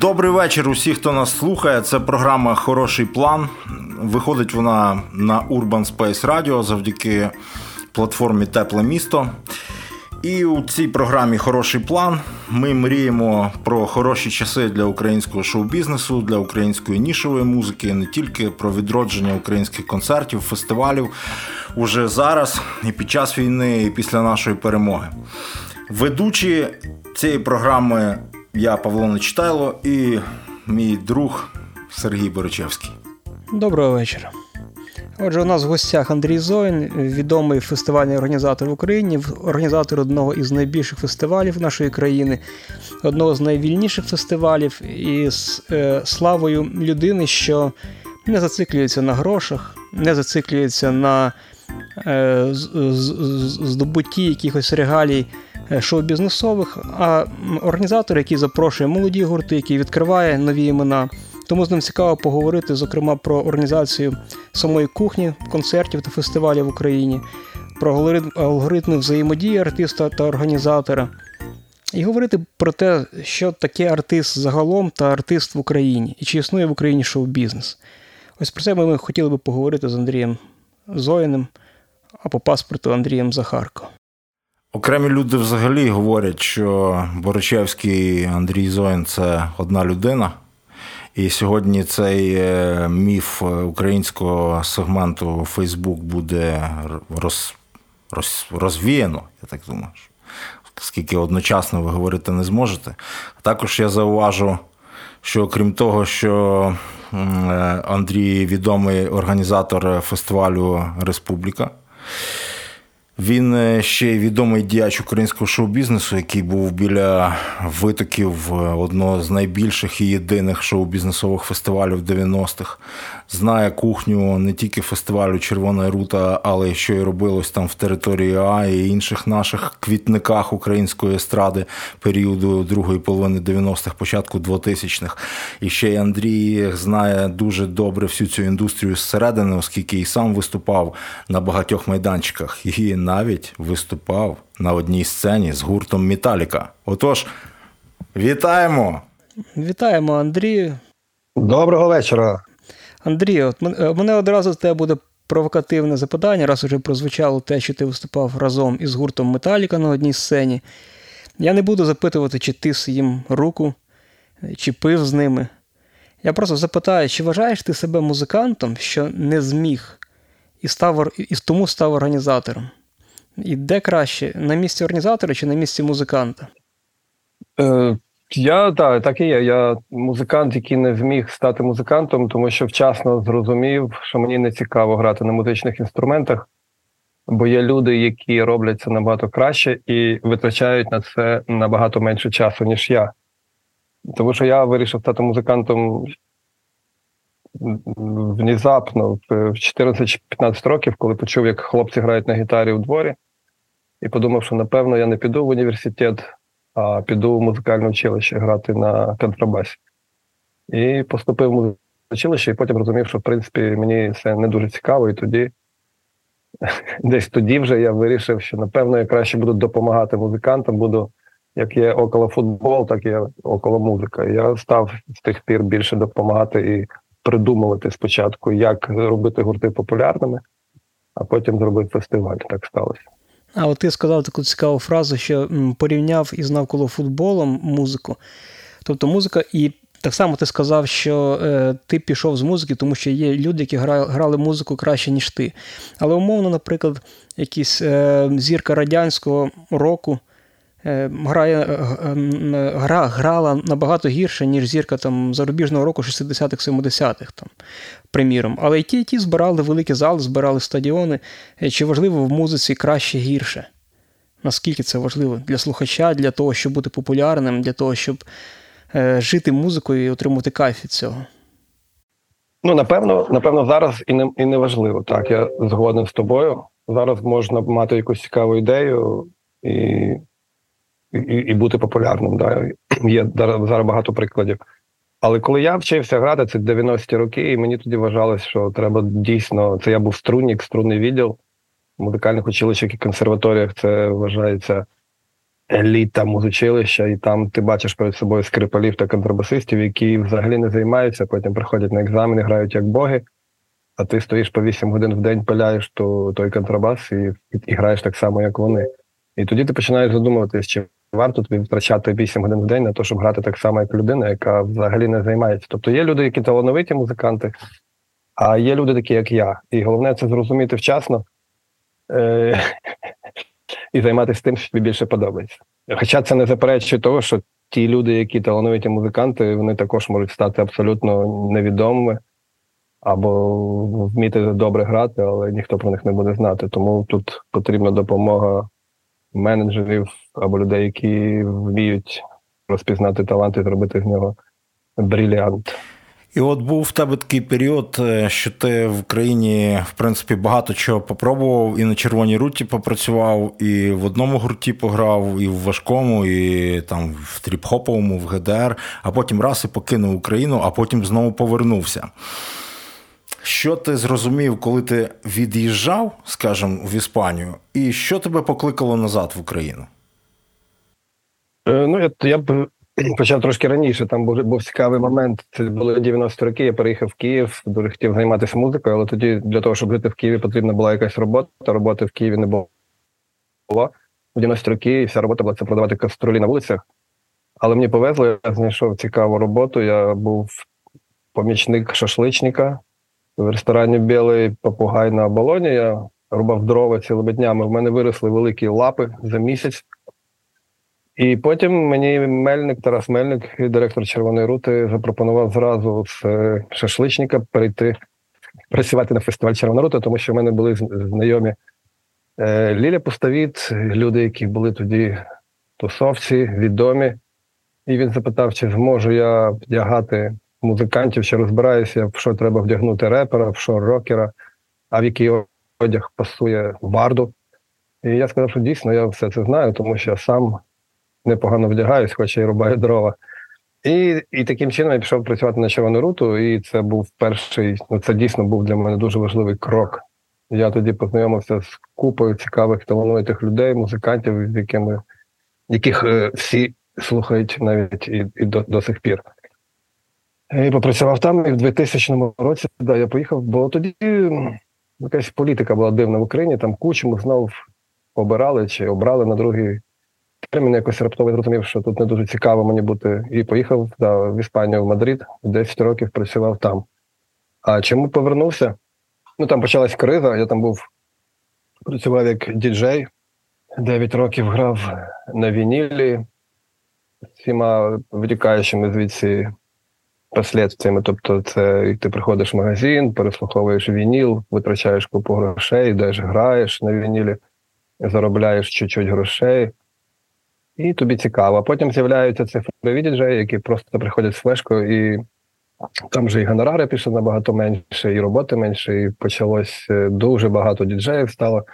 Добрий вечір. Усі, хто нас слухає. Це програма Хороший план. Виходить вона на Urban Space Radio завдяки платформі Тепле місто. І у цій програмі Хороший план ми мріємо про хороші часи для українського шоу-бізнесу, для української нішової музики, не тільки про відродження українських концертів, фестивалів уже зараз, і під час війни, і після нашої перемоги. Ведучі цієї програми я Павло Нечитайло і мій друг Сергій Боричевський. Доброго вечора. Отже, у нас в гостях Андрій Зоїн, відомий фестивальний організатор в Україні, організатор одного із найбільших фестивалів нашої країни, одного з найвільніших фестивалів, і з е, славою людини, що не зациклюється на грошах, не зациклюється на е, здобутті якихось регалій шоу-бізнесових, а організатор, який запрошує молоді гурти, який відкриває нові імена. Тому з ним цікаво поговорити, зокрема, про організацію самої кухні, концертів та фестивалів в Україні, про алгоритми взаємодії артиста та організатора, і говорити про те, що таке артист загалом та артист в Україні, і чи існує в Україні шоу-бізнес. Ось про це ми хотіли би поговорити з Андрієм Зоїним, а по паспорту Андрієм Захарко. Окремі люди взагалі говорять, що Боричевський Андрій Зоїн це одна людина. І сьогодні цей е, міф українського сегменту Фейсбук буде роз, роз, розвіяно, я так думаю. Скільки одночасно ви говорити не зможете. Також я зауважу, що крім того, що е, Андрій відомий організатор фестивалю Республіка. Він е, ще й відомий діяч українського шоу-бізнесу, який був біля витоків одного з найбільших і єдиних шоу-бізнесових фестивалів 90-х. Знає кухню не тільки фестивалю Червона рута, але й що й робилось там в території А і інших наших квітниках української естради періоду другої половини 90-х, початку 2000-х. І ще й Андрій знає дуже добре всю цю індустрію зсередини, оскільки і сам виступав на багатьох майданчиках. І навіть виступав на одній сцені з гуртом Металіка. Отож, вітаємо! Вітаємо, Андрію. Доброго вечора. Андрію, от мене одразу з тебе буде провокативне запитання, раз уже прозвучало те, що ти виступав разом із гуртом Металіка на одній сцені. Я не буду запитувати, чи ти їм руку, чи пив з ними. Я просто запитаю, чи вважаєш ти себе музикантом, що не зміг, і став, і тому став організатором? І де краще? На місці організатора чи на місці музиканта? Е, Я так, так і є. Я музикант, який не зміг стати музикантом, тому що вчасно зрозумів, що мені не цікаво грати на музичних інструментах, бо є люди, які роблять це набагато краще і витрачають на це набагато менше часу, ніж я. Тому що я вирішив стати музикантом внезапно в 14-15 років, коли почув, як хлопці грають на гітарі у дворі, і подумав, що напевно я не піду в університет, а піду в музикальне училище грати на контрабасі. І поступив в училище, і потім розумів, що в принципі мені це не дуже цікаво, і тоді. Десь тоді вже я вирішив, що напевно я краще буду допомагати музикантам, буду як є около футбол, так і около музика. Я став з тих пір більше допомагати і придумувати спочатку, як робити гурти популярними, а потім зробити фестиваль. Так сталося. А от ти сказав таку цікаву фразу, що порівняв із навколо футболом музику. Тобто музика, і так само ти сказав, що е, ти пішов з музики, тому що є люди, які грали, грали музику краще, ніж ти. Але умовно, наприклад, якийсь е, зірка радянського року. Е, грає, е, гра грала набагато гірше, ніж зірка там зарубіжного року 60-х, 70-х, там, приміром. Але ті, і ті збирали великі зали, збирали стадіони. Е, чи важливо в музиці краще гірше? Наскільки це важливо для слухача, для того, щоб бути популярним, для того, щоб е, жити музикою і отримувати кайф від цього? Ну, напевно, напевно, зараз і не і не важливо. Так, я згоден з тобою. Зараз можна мати якусь цікаву ідею і і і бути популярним. Да? Є зараз багато прикладів. Але коли я вчився грати, це 90-ті роки, і мені тоді вважалось, що треба дійсно. Це я був струнник, струнний відділ в музикальних училищах і консерваторіях. Це вважається еліта музичилища, і там ти бачиш перед собою скрипалів та контрабасистів, які взагалі не займаються, потім приходять на екзамени, грають як боги, а ти стоїш по 8 годин в день, пиляєш то, той контрабас і, і, і граєш так само, як вони. І тоді ти починаєш задумуватись, чи варто тобі втрачати 8 годин в день на те, щоб грати так само, як людина, яка взагалі не займається. Тобто є люди, які талановиті музиканти, а є люди такі, як я. І головне це зрозуміти вчасно е- і займатися тим, що тобі більше подобається. Хоча це не заперечує того, що ті люди, які талановиті музиканти, вони також можуть стати абсолютно невідомими або вміти добре грати, але ніхто про них не буде знати. Тому тут потрібна допомога менеджерів або людей, які вміють розпізнати талант і зробити з нього бриліант. І от був в тебе такий період, е, що ти в Україні, в принципі, багато чого попробував, і на червоній руті попрацював, і в одному гурті пограв, і в важкому, і там в тріп-хоповому, в ГДР, а потім раз і покинув Україну, а потім знову повернувся. Що ти зрозумів, коли ти від'їжджав, скажімо, в Іспанію, і що тебе покликало назад в Україну? Е, ну, я я б почав трошки раніше. Там був був цікавий момент. Це були 90 роки. Я переїхав в Київ, дуже хотів займатися музикою, але тоді для того, щоб жити в Києві, потрібна була якась робота. Роботи в Києві не було. В 90 роки вся робота була це продавати каструлі на вулицях. Але мені повезло, я знайшов цікаву роботу. Я був помічник шашличника в ресторані Білий Попугай на оболоні. Я рубав дрова цілими днями. В мене виросли великі лапи за місяць. І потім мені Мельник, Тарас Мельник, директор Червоної рути, запропонував зразу з е, шашличника перейти працювати на фестиваль Червона рута, тому що в мене були знайомі е, Ліля Пустовіт, люди, які були тоді тусовці, відомі. І він запитав, чи зможу я вдягати музикантів, чи розбираюся, в що треба вдягнути репера, в що рокера, а в який одяг пасує барду. І я сказав, що дійсно я все це знаю, тому що я сам непогано вдягаюсь, хоча й рубаю дрова. І і таким чином я пішов працювати на червону руту, і це був перший, ну це дійсно був для мене дуже важливий крок. Я тоді познайомився з купою цікавих талановитих людей, музикантів, з якими яких е, всі слухають навіть і і до, до сих пір. І попрацював там, і в 2000 році да, я поїхав, бо тоді якась політика була дивна в Україні, там кучу знов обирали чи обрали на другий термін. Якось раптово зрозумів, що тут не дуже цікаво мені бути. І поїхав да, в Іспанію, в Мадрид, 10 років працював там. А чому повернувся? Ну там почалась криза, я там був, працював як діджей, 9 років грав на вінілі, всіма витікаючими звідси последствиями. Тобто, це ти приходиш в магазин, переслуховуєш вініл, витрачаєш купу грошей, йдеш, граєш на вінілі, заробляєш чуть-чуть грошей, і тобі цікаво. Потім з'являються цифрові діджеї, які просто приходять з флешкою, і там вже і гонорари пішли набагато менше, і роботи менше, і почалось е, дуже багато діджеїв стало.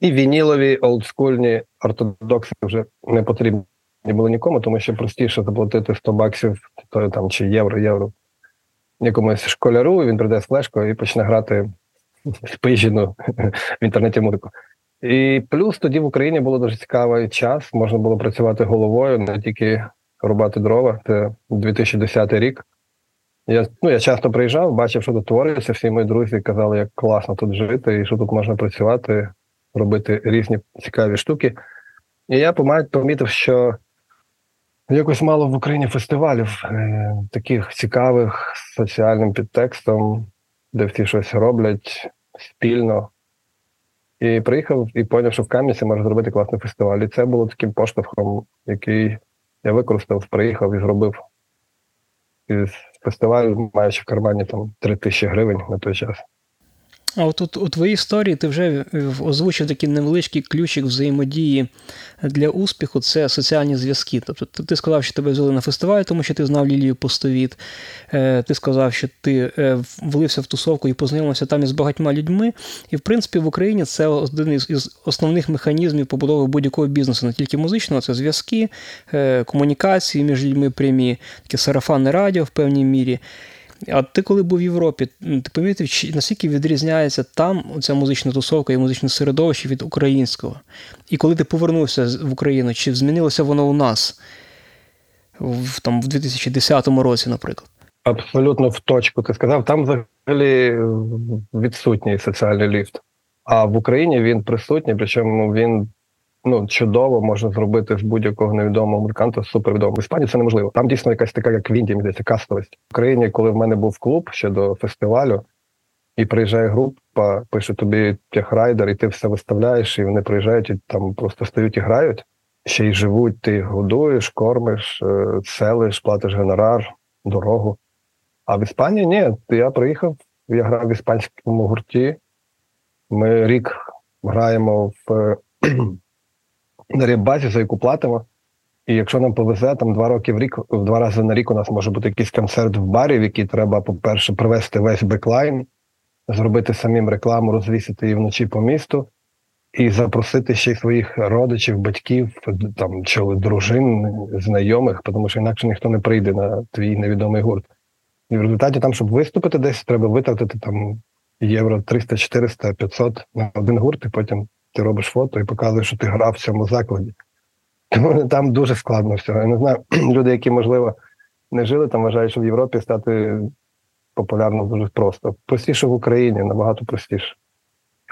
І вінілові, олдскульні ортодокси вже не потрібні не було нікому, тому що простіше заплатити 100 баксів то, там, чи євро, євро якомусь школяру, він прийде з флешкою і почне грати спижену в інтернеті музику. І плюс тоді в Україні було дуже цікавий час, можна було працювати головою, не тільки рубати дрова. Це 2010 рік. Я ну, я часто приїжджав, бачив, що тут твориться. Всі мої друзі казали, як класно тут жити, і що тут можна працювати, робити різні цікаві штуки. І я помітив, що Якось мало в Україні фестивалів е, таких цікавих з соціальним підтекстом, де всі щось роблять спільно. І приїхав і зрозумів, що в Кам'янці можна зробити класний фестиваль. І це було таким поштовхом, який я використав, приїхав і зробив із фестиваль, маючи в кармані там 3 тисячі гривень на той час. А от, от у твоїй історії ти вже озвучив такий невеличкий ключик взаємодії для успіху це соціальні зв'язки. Тобто ти сказав, що тебе взяли на фестиваль, тому що ти знав Лілію Постовіт. Е, ти сказав, що ти е, влився в тусовку і познайомився там із багатьма людьми. І, в принципі, в Україні це один із основних механізмів побудови будь-якого бізнесу, не тільки музичного, це зв'язки, е, комунікації між людьми прямі, таке сарафанне радіо в певній мірі. А ти, коли був в Європі, ти помітив, наскільки відрізняється там ця музична тусовка і музичне середовище від українського? І коли ти повернувся в Україну, чи змінилося воно у нас в, там, в 2010 році, наприклад? Абсолютно в точку. Ти сказав, там взагалі відсутній соціальний ліфт. А в Україні він присутній, причому він ну чудово можна зробити з будь-якого невідомого музиканта супервідомого. В Іспанії це неможливо. Там дійсно якась така, як в Індії, здається, кастовість. В Україні, коли в мене був клуб ще до фестивалю, і приїжджає група, пише тобі техрайдер, і ти все виставляєш, і вони приїжджають і там просто стають і грають. Ще й живуть, ти годуєш, кормиш, е, селиш, платиш гонорар, дорогу. А в Іспанії ні. Я приїхав, я грав в іспанському гурті. Ми рік граємо в на ребазі, за яку платимо. І якщо нам повезе, там два роки в рік, в два рази на рік у нас може бути якийсь концерт в барі, в який треба, по-перше, привезти весь беклайн, зробити самим рекламу, розвісити її вночі по місту і запросити ще й своїх родичів, батьків, там чи дружин, знайомих, тому що інакше ніхто не прийде на твій невідомий гурт. І в результаті, там, щоб виступити десь, треба витратити там євро 300, 400, 500 на один гурт, і потім ти робиш фото і показуєш, що ти грав в цьому закладі. Тому там дуже складно все. Я не знаю, люди, які, можливо, не жили там, вважають, що в Європі стати популярним дуже просто. Простіше в Україні, набагато простіше.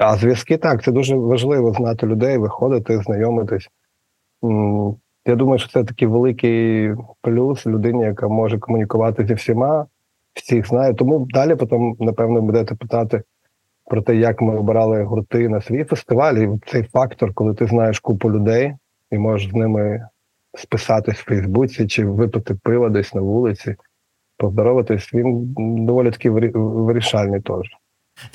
А зв'язки так, це дуже важливо знати людей, виходити, знайомитись. Я думаю, що це такий великий плюс людині, яка може комунікувати зі всіма, всіх знає. Тому далі потім, напевно, будете питати про те, як ми обирали гурти на свій фестиваль, і цей фактор, коли ти знаєш купу людей і можеш з ними списатись в Фейсбуці чи випити пиво десь на вулиці, поздороватись, він доволі таки вирішальний теж.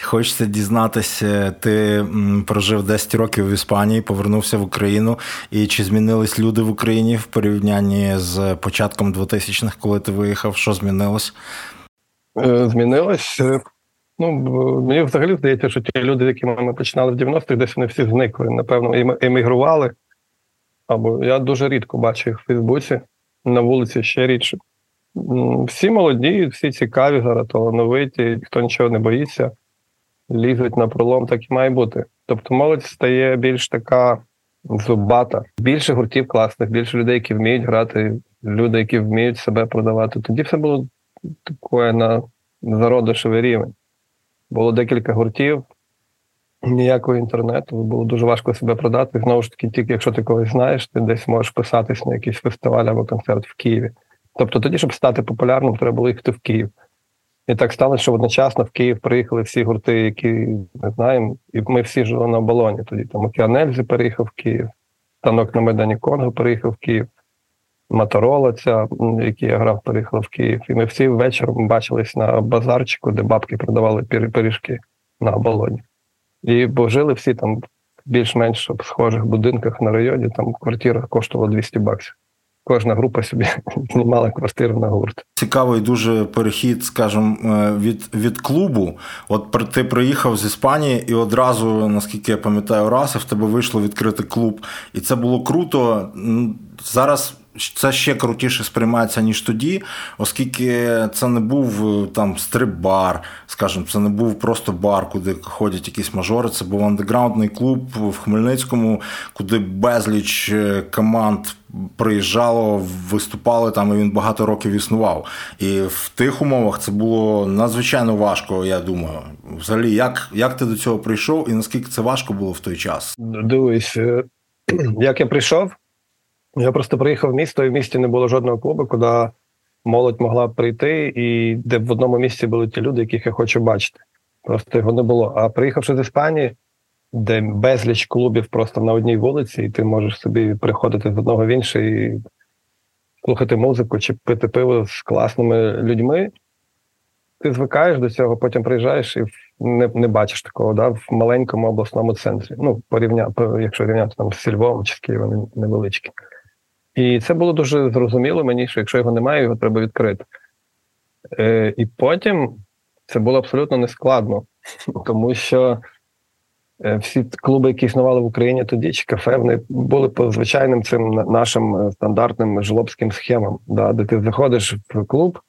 Хочеться дізнатися, ти прожив 10 років в Іспанії, повернувся в Україну. І чи змінились люди в Україні в порівнянні з початком 2000-х, коли ти виїхав? Що змінилось? Е, змінилось е, Ну мені взагалі здається, що ті люди, з якими ми починали в 90-х, десь вони всі зникли. Напевно, емігрували. Або я дуже рідко бачу їх в Фейсбуці, на вулиці ще рідше. Всі молоді, всі цікаві, зараз талановиті, ніхто нічого не боїться, лізуть на пролом, так і має бути. Тобто молодь стає більш така зубата, більше гуртів класних, більше людей, які вміють грати, люди, які вміють себе продавати. Тоді все було таке на зародишевий рівень. Було декілька гуртів, ніякого інтернету, було дуже важко себе продати. Знову ж таки, тільки якщо ти когось знаєш, ти десь можеш писатись на якийсь фестиваль або концерт в Києві. Тобто тоді, щоб стати популярним, треба було їхати в Київ. І так сталося, що одночасно в Київ приїхали всі гурти, які ми знаємо, і ми всі жили на оболоні. Тоді там Океанельзі переїхав в Київ, танок на Майдані Конго переїхав в Київ. Моторола, ця, який я грав, переїхала в Київ. І ми всі вечором бачились на базарчику, де бабки продавали пиріжки на оболоні. І бо жили всі там більш-менш в схожих будинках на районі, там квартира коштувала 200 баксів. Кожна група собі знімала квартиру на гурт. Цікавий дуже перехід, скажімо, е, від від клубу. От ти приїхав з Іспанії, і одразу, наскільки я пам'ятаю, раз в тебе вийшло відкрити клуб. І це було круто. Зараз це ще крутіше сприймається, ніж тоді, оскільки це не був е, там стрип-бар, скажімо, це не був просто бар, куди ходять якісь мажори. Це був андеграундний клуб в Хмельницькому, куди безліч е, команд приїжджало, виступали там, і він багато років існував. І в тих умовах це було надзвичайно важко, я думаю. Взагалі, як, як ти до цього прийшов, і наскільки це важко було в той час? Дивись, е, як я прийшов. Я просто приїхав в місто, і в місті не було жодного клубу, куди молодь могла прийти, і де в одному місці були ті люди, яких я хочу бачити. Просто його не було. А приїхавши з Іспанії, де безліч клубів просто на одній вулиці, і ти можеш собі приходити з одного в інший і слухати музику чи пити пиво з класними людьми. Ти звикаєш до цього, потім приїжджаєш і не не бачиш такого да, в маленькому обласному центрі. Ну, порівня, якщо рівняти там з Львовом чи з Києвом невеличкі. І це було дуже зрозуміло мені, що якщо його немає, його треба відкрити. Е, І потім це було абсолютно нескладно, тому що е, всі клуби, які існували в Україні тоді, чи кафе, вони були по звичайним цим нашим е, стандартним жлобським схемам, да, де ти заходиш в клуб,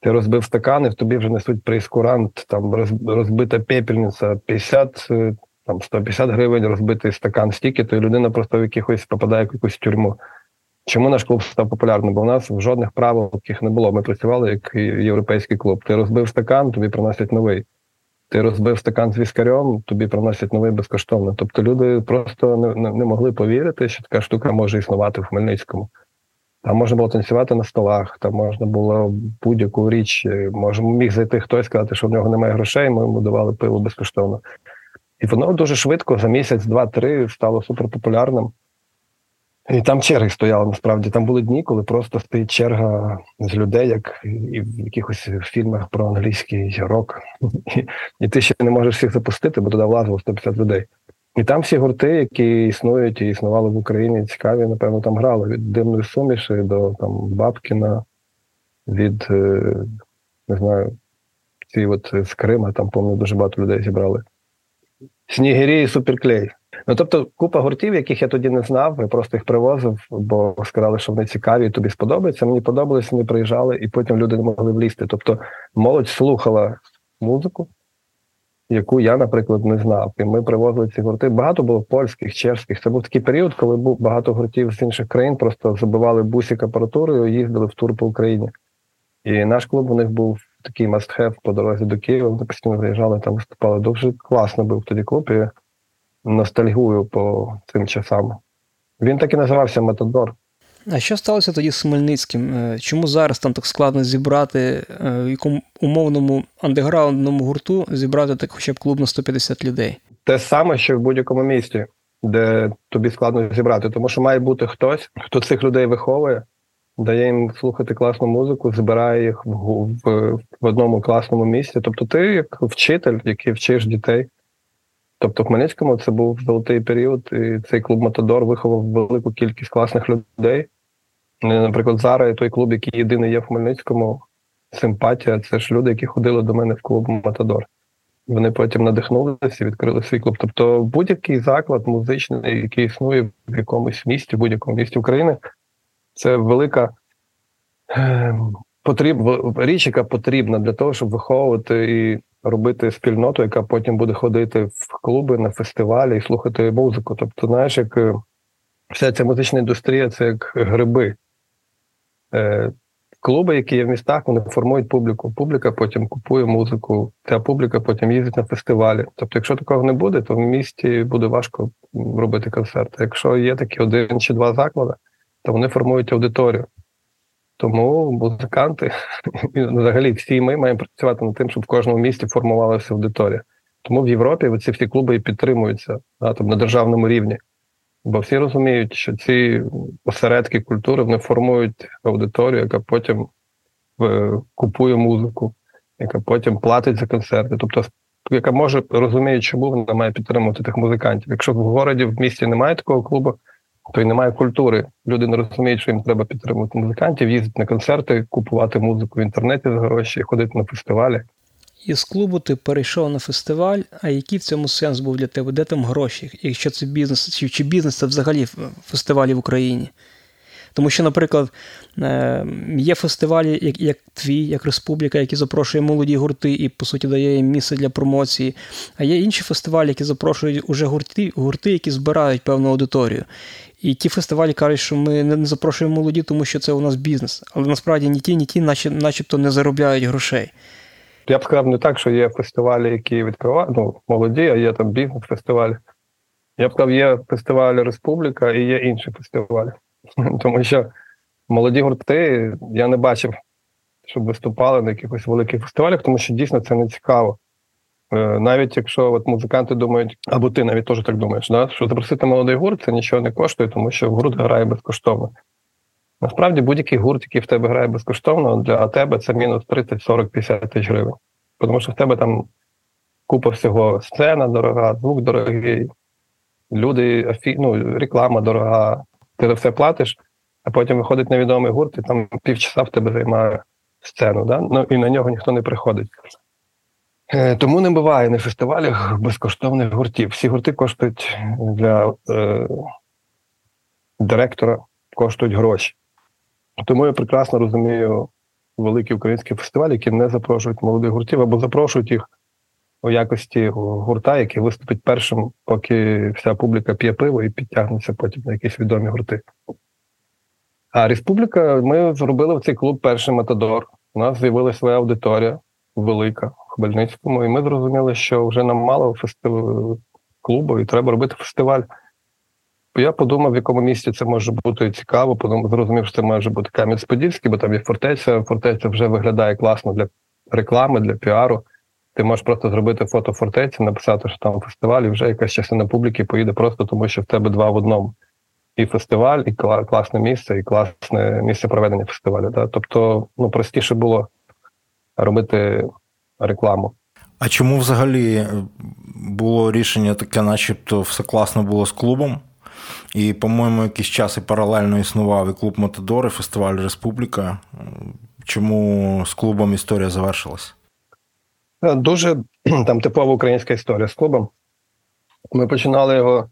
Ти розбив стакани, в тобі вже несуть прейскурант, там розбита пепельниця 50, е, там 150 гривень, розбитий стакан стільки, то людина просто в якихось попадає в якусь тюрму. Чому наш клуб став популярним? Бо в нас в жодних правил таких не було. Ми працювали як європейський клуб. Ти розбив стакан, тобі приносять новий. Ти розбив стакан з віскарем, тобі приносять новий безкоштовно. Тобто люди просто не, не, могли повірити, що така штука може існувати в Хмельницькому. Там можна було танцювати на столах, там можна було будь-яку річ. Може, міг зайти хтось сказати, що в нього немає грошей, ми йому давали пиво безкоштовно. І воно дуже швидко, за місяць, два-три, стало суперпопулярним. І там черги стояли насправді. Там були дні, коли просто стоїть черга з людей, як і в якихось фільмах про англійський рок. І, ти ще не можеш всіх запустити, бо туди влазило 150 людей. І там всі гурти, які існують і існували в Україні, цікаві, напевно, там грали від димної суміші до там Бабкіна, від е, не знаю, ці от з Крима, там, пам'ятаю, дуже багато людей зібрали. Снігирі і суперклей. Ну тобто, купа гуртів, яких я тоді не знав, я просто їх привозив, бо сказали, що вони цікаві, тобі сподобається. Мені подобалося, вони приїжджали, і потім люди не могли влізти. Тобто, молодь слухала музику, яку я, наприклад, не знав. І ми привозили ці гурти. Багато було польських, чешських. Це був такий період, коли був багато гуртів з інших країн, просто забивали бусик апаратурою, їздили в тур по Україні. І наш клуб у них був такий must-have по дорозі до Києва. Вони постійно виїжджали, там виступали. Дуже класно був тоді клуб. І ностальгую по цим часам. Він так і називався Метадор. А що сталося тоді з Хмельницьким? Е, чому зараз там так складно зібрати е, в якому умовному андеграундному гурту зібрати так хоча б клуб на 150 людей? Те саме, що в будь-якому місті, де тобі складно зібрати, тому що має бути хтось, хто цих людей виховує, дає їм слухати класну музику, збирає їх в, в, в одному класному місці. Тобто, ти як вчитель, який вчиш дітей. Тобто, в Хмельницькому це був золотий період, і цей клуб Матадор виховав велику кількість класних людей. Наприклад, зараз той клуб, який єдиний є в Хмельницькому, симпатія це ж люди, які ходили до мене в клуб Матадор. Вони потім надихнулися і відкрили свій клуб. Тобто, будь-який заклад музичний, який існує в якомусь місті, в будь-якому місті України, це велика е, потріб, річ, яка потрібна для того, щоб виховувати і робити спільноту, яка потім буде ходити в клуби на фестивалі і слухати музику. Тобто, знаєш, як е, вся ця музична індустрія це як гриби. Е, Клуби, які є в містах, вони формують публіку. Публіка потім купує музику, ця публіка потім їздить на фестивалі. Тобто, якщо такого не буде, то в місті буде важко робити концерти. Якщо є такі один чи два заклади, то вони формують аудиторію. Тому музиканти, взагалі, всі ми маємо працювати над тим, щоб в кожному місті формувалася аудиторія. Тому в Європі ці всі клуби і підтримуються да, там, на державному рівні. Бо всі розуміють, що ці осередки культури вони формують аудиторію, яка потім е, купує музику, яка потім платить за концерти. Тобто, яка може розуміє, чому вона має підтримувати тих музикантів. Якщо в городі в місті немає такого клубу, то й немає культури. Люди не розуміють, що їм треба підтримувати музикантів, їздити на концерти, купувати музику в інтернеті за гроші, ходити на фестивалі. Із клубу ти перейшов на фестиваль. А який в цьому сенс був для тебе? Де там гроші? Якщо це бізнес, чи, чи бізнес це взагалі фестивалі в Україні? Тому що, наприклад, е, є фестивалі, як як твій, як республіка, які запрошує молоді гурти і, по суті, дає їм місце для промоції. А є інші фестивалі, які запрошують уже гурти, гурти, які збирають певну аудиторію. І ті фестивалі кажуть, що ми не запрошуємо молоді, тому що це у нас бізнес. Але насправді ні ті, ні ті, начебто не заробляють грошей. Я б сказав не так, що є фестивалі, які відкривають ну, молоді, а є там бізнес-фестивалі. Я б сказав, є фестиваль Республіка і є інші фестивалі. Тому що молоді гурти я не бачив, щоб виступали на якихось великих фестивалях, тому що дійсно це не цікаво. Е, навіть якщо от музиканти думають, або ти навіть теж так думаєш, да? що запросити молодий гурт це нічого не коштує, тому що гурт грає безкоштовно. Насправді будь-який гурт, який в тебе грає безкоштовно, для тебе це мінус 30, 40, 50 тисяч гривень. Тому що в тебе там купа всього сцена дорога, звук дорогий, люди, ну, реклама дорога, ти за все платиш, а потім виходить невідомий гурт, і там півчаса в тебе займає сцену, да? ну, і на нього ніхто не приходить. Е, тому не буває на фестивалях безкоштовних гуртів. Всі гурти коштують для е, директора, коштують гроші. Тому я прекрасно розумію великі українські фестивалі, які не запрошують молодих гуртів або запрошують їх у якості гурта, який виступить першим, поки вся публіка п'є пиво і підтягнеться потім на якісь відомі гурти. А Республіка, ми зробили в цей клуб перший Матадор. У нас з'явилася своя аудиторія велика Хмельницькому, і ми зрозуміли, що вже нам мало фестив... клубу, і треба робити фестиваль. Я подумав, в якому місці це може бути цікаво. Подумав, зрозумів, що це може бути Кам'янець-Подільський, бо там є фортеця. Фортеця вже виглядає класно для реклами, для піару. Ти можеш просто зробити фото фортеці, написати, що там фестиваль, і вже якась частина публіки поїде просто тому, що в тебе два в одному. І фестиваль, і класне місце, і класне місце проведення фестивалю. Да? Тобто, ну простіше було робити рекламу. А чому взагалі було рішення таке, начебто, все класно було з клубом? І, по-моєму, якийсь час і паралельно існував і клуб Матадори, фестиваль Республіка. Чому з клубом історія завершилась? Е, дуже там типова українська історія з клубом. Ми починали його.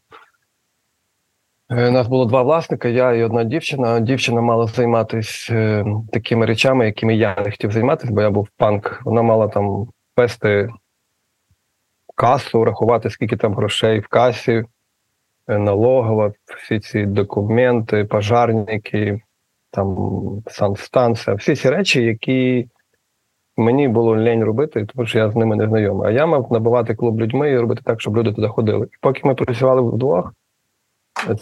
Е, у нас було два власника, я і одна дівчина. Дівчина мала займатися е, такими речами, якими я не хотів займатися, бо я був панк. Вона мала там вести касу, рахувати, скільки там грошей в касі, налогова, всі ці документи, пожарники, там санстанція, всі ці речі, які мені було лень робити, тому що я з ними не знайомий. А я мав набивати клуб людьми і робити так, щоб люди туди ходили. І поки ми працювали вдвох,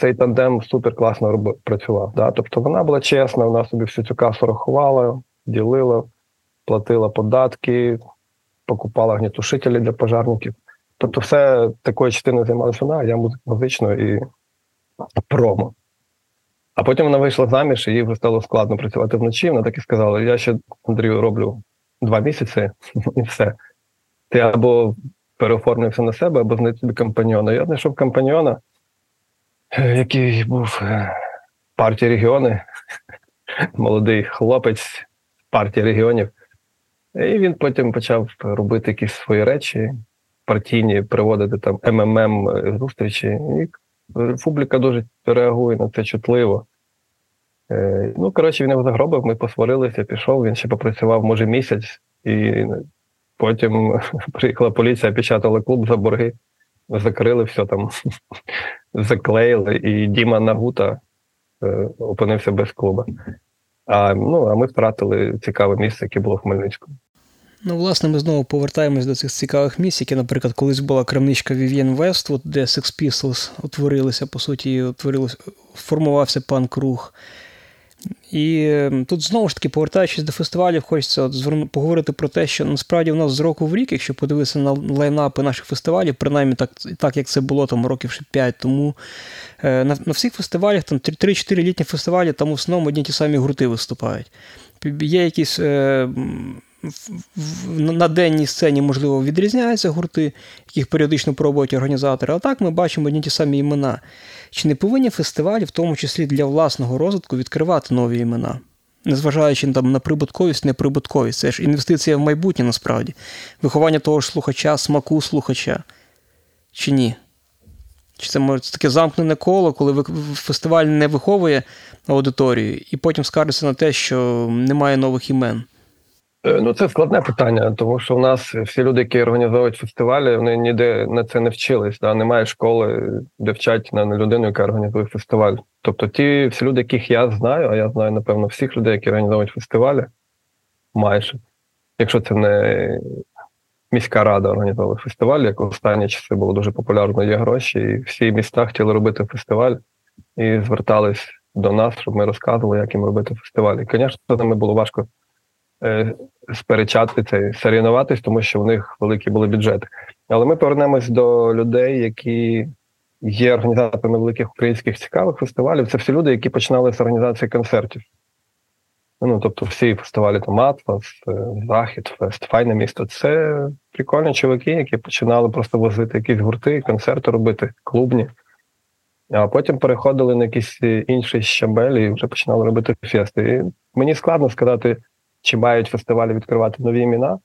цей тандем супер класно працював. Да? Тобто вона була чесна, вона собі всю цю касу рахувала, ділила, платила податки, покупала гнітушителі для пожарників. Тобто, все такою частиною займалася вона, а я музичною і промо. А потім вона вийшла заміж, і їй вже стало складно працювати вночі. Вона так і сказала: я ще Андрію роблю два місяці, і все. Ти або переоформився на себе, або знайти собі компаньйона. Я знайшов компаньйона, який був е, партії регіони, молодий хлопець партії регіонів. І він потім почав робити якісь свої речі, партійні, приводити там МММ зустрічі. І публіка дуже реагує на це чутливо. Е, ну, коротше, він його загробив, ми посварилися, пішов, він ще попрацював, може, місяць, і потім приїхала поліція, печатала клуб за борги, закрили все там, заклеїли, і Діма Нагута е, опинився без клуба. А ну, а ми втратили цікаве місце, яке було в Хмельницькому. Ну, власне, ми знову повертаємось до цих цікавих місць, які, наприклад, колись була крамничка Vivienne West, де Sex Pistols утворилися, по суті, утворилось, формувався панк-рух. І тут знову ж таки, повертаючись до фестивалів, хочеться от поговорити про те, що насправді в нас з року в рік, якщо подивитися на лайнапи наших фестивалів, принаймні так, так як це було там років 5 тому, е, на на всіх фестивалях, там 3-4 літні фестивалі, там в основному одні ті самі гурти виступають. Є якісь. Е, на денній сцені, можливо, відрізняються гурти, яких періодично пробують організатори. А так ми бачимо одні ті самі імена. Чи не повинні фестивалі, в тому числі для власного розвитку, відкривати нові імена? Незважаючи там, на прибутковість, неприбутковість. Це ж інвестиція в майбутнє насправді. Виховання того ж слухача, смаку слухача. Чи ні? Чи це може таке замкнене коло, коли фестиваль не виховує аудиторію, і потім скаржиться на те, що немає нових імен? Е, ну, це складне питання, тому що в нас всі люди, які організовують фестивалі, вони ніде на це не вчились. Да? Немає школи, де вчать на людину, яка організує фестиваль. Тобто, ті всі люди, яких я знаю, а я знаю, напевно, всіх людей, які організовують фестивалі, майже, якщо це не міська рада організовує фестиваль, як в останні часи було дуже популярно, є гроші, і всі міста хотіли робити фестиваль і звертались до нас, щоб ми розказували, як їм робити фестиваль. І, звісно, ними було важко. Е, сперечати це, сорівнуватись, тому що в них великі були бюджети. Але ми повернемось до людей, які є організаторами великих українських цікавих фестивалів. Це всі люди, які починали з організації концертів. Ну, тобто, всі фестивалі там Атлас, е, Захід, Фест, Файне місто. Це прикольні чоловіки, які починали просто возити якісь гурти, концерти робити, клубні. А потім переходили на якісь інші щабелі і вже починали робити фести. І мені складно сказати, чи мають фестивалі відкривати нові імена.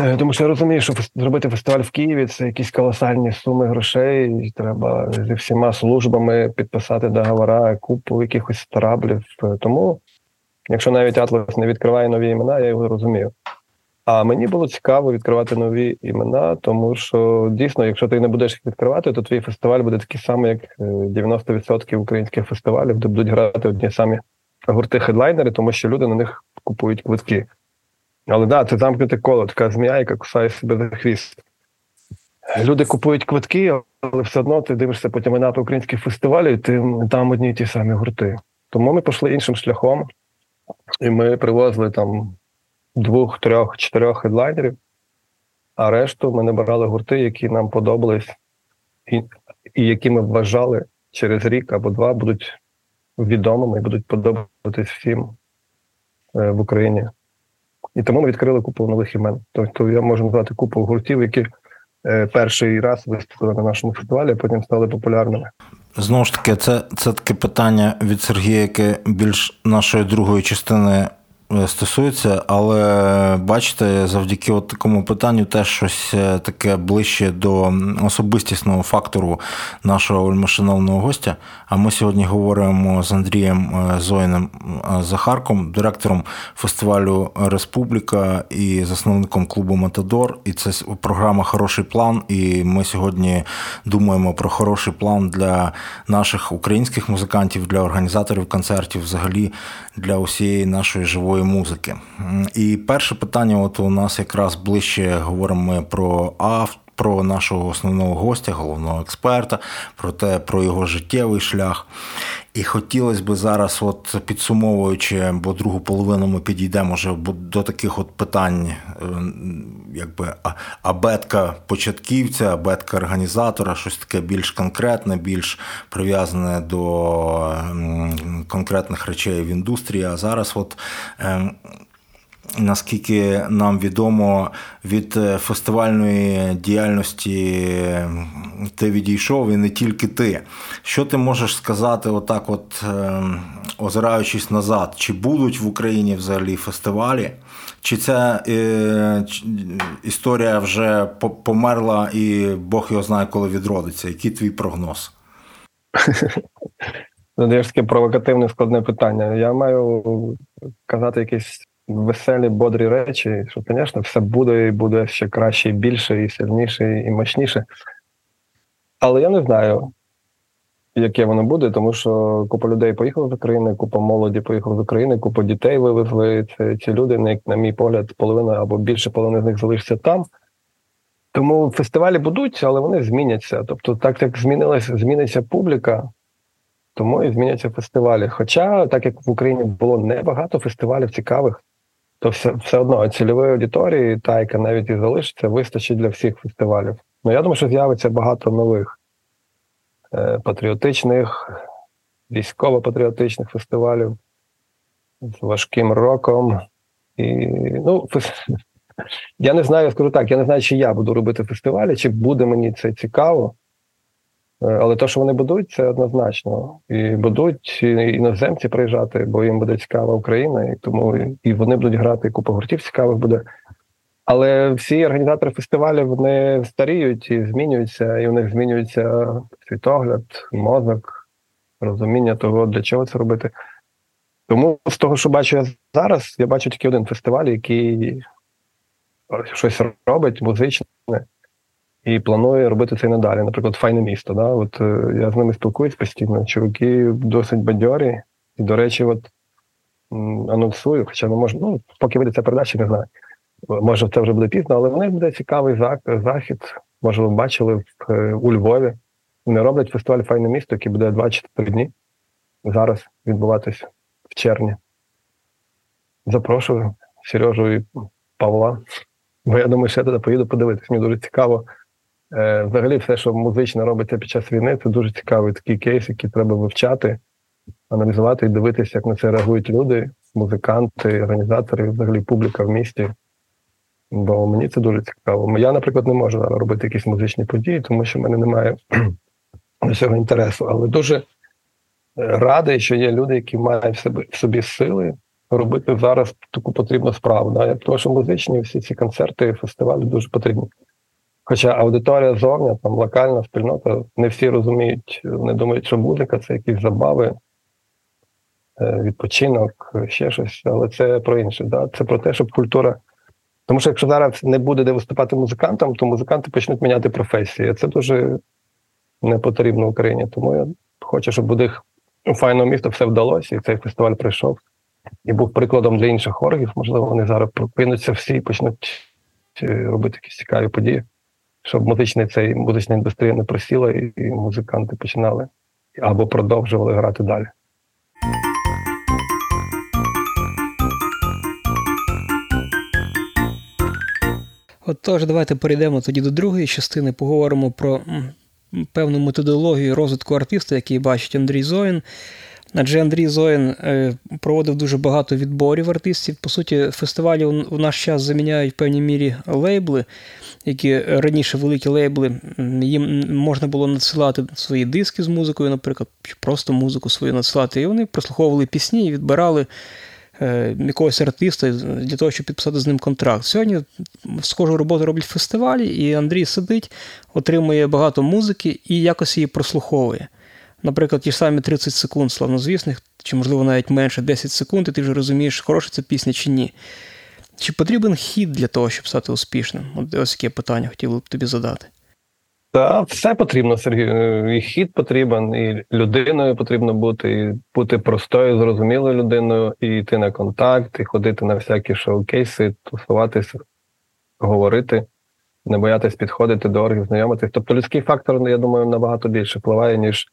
Е, тому що я розумію, що зробити фестиваль в Києві це якісь колосальні суми грошей. і Треба зі всіма службами підписати договора, купу якихось траблів. Е, тому Якщо навіть Атлас не відкриває нові імена, я його розумію. А мені було цікаво відкривати нові імена, тому що дійсно, якщо ти не будеш їх відкривати, то твій фестиваль буде такий самий, як 90% е, українських фестивалів, де будуть грати одні самі гурти хедлайнери, тому що люди на них купують квитки. Але да, це замкнуте коло, така змія, яка кусає себе за хвіст. Люди купують квитки, але все одно ти дивишся потім на українських фестивалів, ти там одні й ті самі гурти. Тому ми пішли іншим шляхом, і ми привозили там двох, трьох, чотирьох хедлайнерів, а решту ми набирали гурти, які нам подобались, і, і які ми вважали через рік або два будуть відомими і будуть подобатись всім е, в Україні. І тому ми відкрили купу нових імен. Тобто я можу назвати купу гуртів, які е, перший раз виступили на нашому фестивалі, а потім стали популярними. Знову ж таки, це це таке питання від Сергія, яке більш нашої другої частини стосується, але бачите, завдяки от такому питанню теж щось е, таке ближче до особистісного фактору нашого вельмишановного гостя. А ми сьогодні говоримо з Андрієм е, Зойним Захарком, директором фестивалю Республіка і засновником клубу Матадор. І це програма Хороший план. І ми сьогодні думаємо про хороший план для наших українських музикантів, для організаторів концертів, взагалі для усієї нашої живої музики. І перше питання: от у нас якраз ближче говоримо ми про авто. Про нашого основного гостя, головного експерта, про те, про його життєвий шлях. І хотілося б зараз, от підсумовуючи, бо другу половину ми підійдемо вже до таких от питань, е, якби абетка початківця, абетка організатора, щось таке більш конкретне, більш прив'язане до конкретних речей в індустрії. А зараз, от ем, Наскільки нам відомо від е, фестивальної діяльності ти відійшов і не тільки ти. Що ти можеш сказати, отак, от е, озираючись назад, чи будуть в Україні взагалі фестивалі? Чи ця е, історія вже померла і Бог його знає, коли відродиться? Який твій прогноз? Задаєш таке провокативне складне питання. Я маю казати якісь веселі, бодрі речі, що, звісно, все буде і буде ще краще, і більше, і сильніше, і мощніше. Але я не знаю, яке воно буде, тому що купа людей поїхала з України, купа молоді поїхала з України, купа дітей вивезли. Це ці люди, на мій погляд, половина або більше половини з них залишиться там. Тому фестивалі будуть, але вони зміняться. Тобто, так як змінилася, зміниться публіка, тому і зміняться фестивалі. Хоча, так як в Україні було небагато фестивалів цікавих, то все все одно цільової аудиторії, та яка навіть і залишиться, вистачить для всіх фестивалів. Ну я думаю, що з'явиться багато нових е, патріотичних, військово-патріотичних фестивалів з важким роком. І, ну, Я не знаю, я скажу так, я не знаю, чи я буду робити фестивалі, чи буде мені це цікаво. Е, але те, що вони будуть, це однозначно. І будуть іноземці приїжджати, бо їм буде цікава Україна, і тому і вони будуть грати, і купа гуртів цікавих буде. Але всі організатори фестивалів вони старіють і змінюються, і у них змінюється світогляд, мозок, розуміння того, для чого це робити. Тому з того, що бачу я зараз, я бачу тільки один фестиваль, який щось робить музичне і планує робити це надалі. Наприклад, файне місто. Да? От е, я з ними спілкуюсь постійно. Чуваки досить бадьорі, і, до речі, от анонсую, хоча не можу, ну поки вийде ця передача, не знаю. Може, це вже буде пізно, але в них буде цікавий захід. Може, ви бачили е, у Львові. Вони роблять фестиваль Файне місто, який буде 2-4 дні. Зараз відбуватися в червні. Запрошую Сережу і Павла. Бо я думаю, що я туди поїду подивитись. Мені дуже цікаво взагалі, все, що музично робиться під час війни, це дуже цікавий такий кейс, який треба вивчати, аналізувати і дивитися, як на це реагують люди, музиканти, організатори, взагалі публіка в місті. Бо мені це дуже цікаво. Я, наприклад, не можу зараз робити якісь музичні події, тому що в мене немає цього інтересу. Але дуже е, радий, що є люди, які мають в собі, в собі сили робити зараз таку потрібну справу. Да? Тому що музичні всі ці концерти, фестивалі дуже потрібні. Хоча аудиторія зовні, там локальна спільнота, не всі розуміють, вони думають, що музика це якісь забави. е, відпочинок, ще щось, але це про інше. Да? Це про те, щоб культура. Тому що якщо зараз не буде де виступати музикантам, то музиканти почнуть міняти професії. Це дуже не потрібно Україні. Тому я хочу, щоб у них у файного міста все вдалося, і цей фестиваль пройшов і був прикладом для інших оргів. Можливо, вони зараз прокинуться всі і почнуть е, робити якісь цікаві події, щоб музичний цей музична індустрія не просіла, і, і музиканти починали або продовжували грати далі. Отож, давайте перейдемо тоді до другої частини, поговоримо про певну методологію розвитку артиста, який бачить Андрій Зоїн. Адже Андрій Зоїн е, проводив дуже багато відборів артистів. По суті, фестивалі у наш час заміняють в певній мірі лейбли, які раніше великі лейбли, їм можна було надсилати свої диски з музикою, наприклад, просто музику свою надсилати. І вони прослуховували пісні і відбирали Е, якогось артиста для того, щоб підписати з ним контракт. Сьогодні схожу роботу роблять фестивалі, і Андрій сидить, отримує багато музики і якось її прослуховує. Наприклад, ті ж самі 30 секунд славнозвісних, чи, можливо, навіть менше 10 секунд, і ти вже розумієш, хороша це пісня чи ні. Чи потрібен хід для того, щоб стати успішним? От ось яке питання хотів б тобі задати. Та все потрібно, Сергій. І хід потрібен, і людиною потрібно бути, і бути простою, зрозумілою людиною, і йти на контакт, і ходити на всякі шоу-кейси, тусуватися, говорити, не боятись підходити до оргів, знайомитись. Тобто людський фактор, я думаю, набагато більше впливає, ніж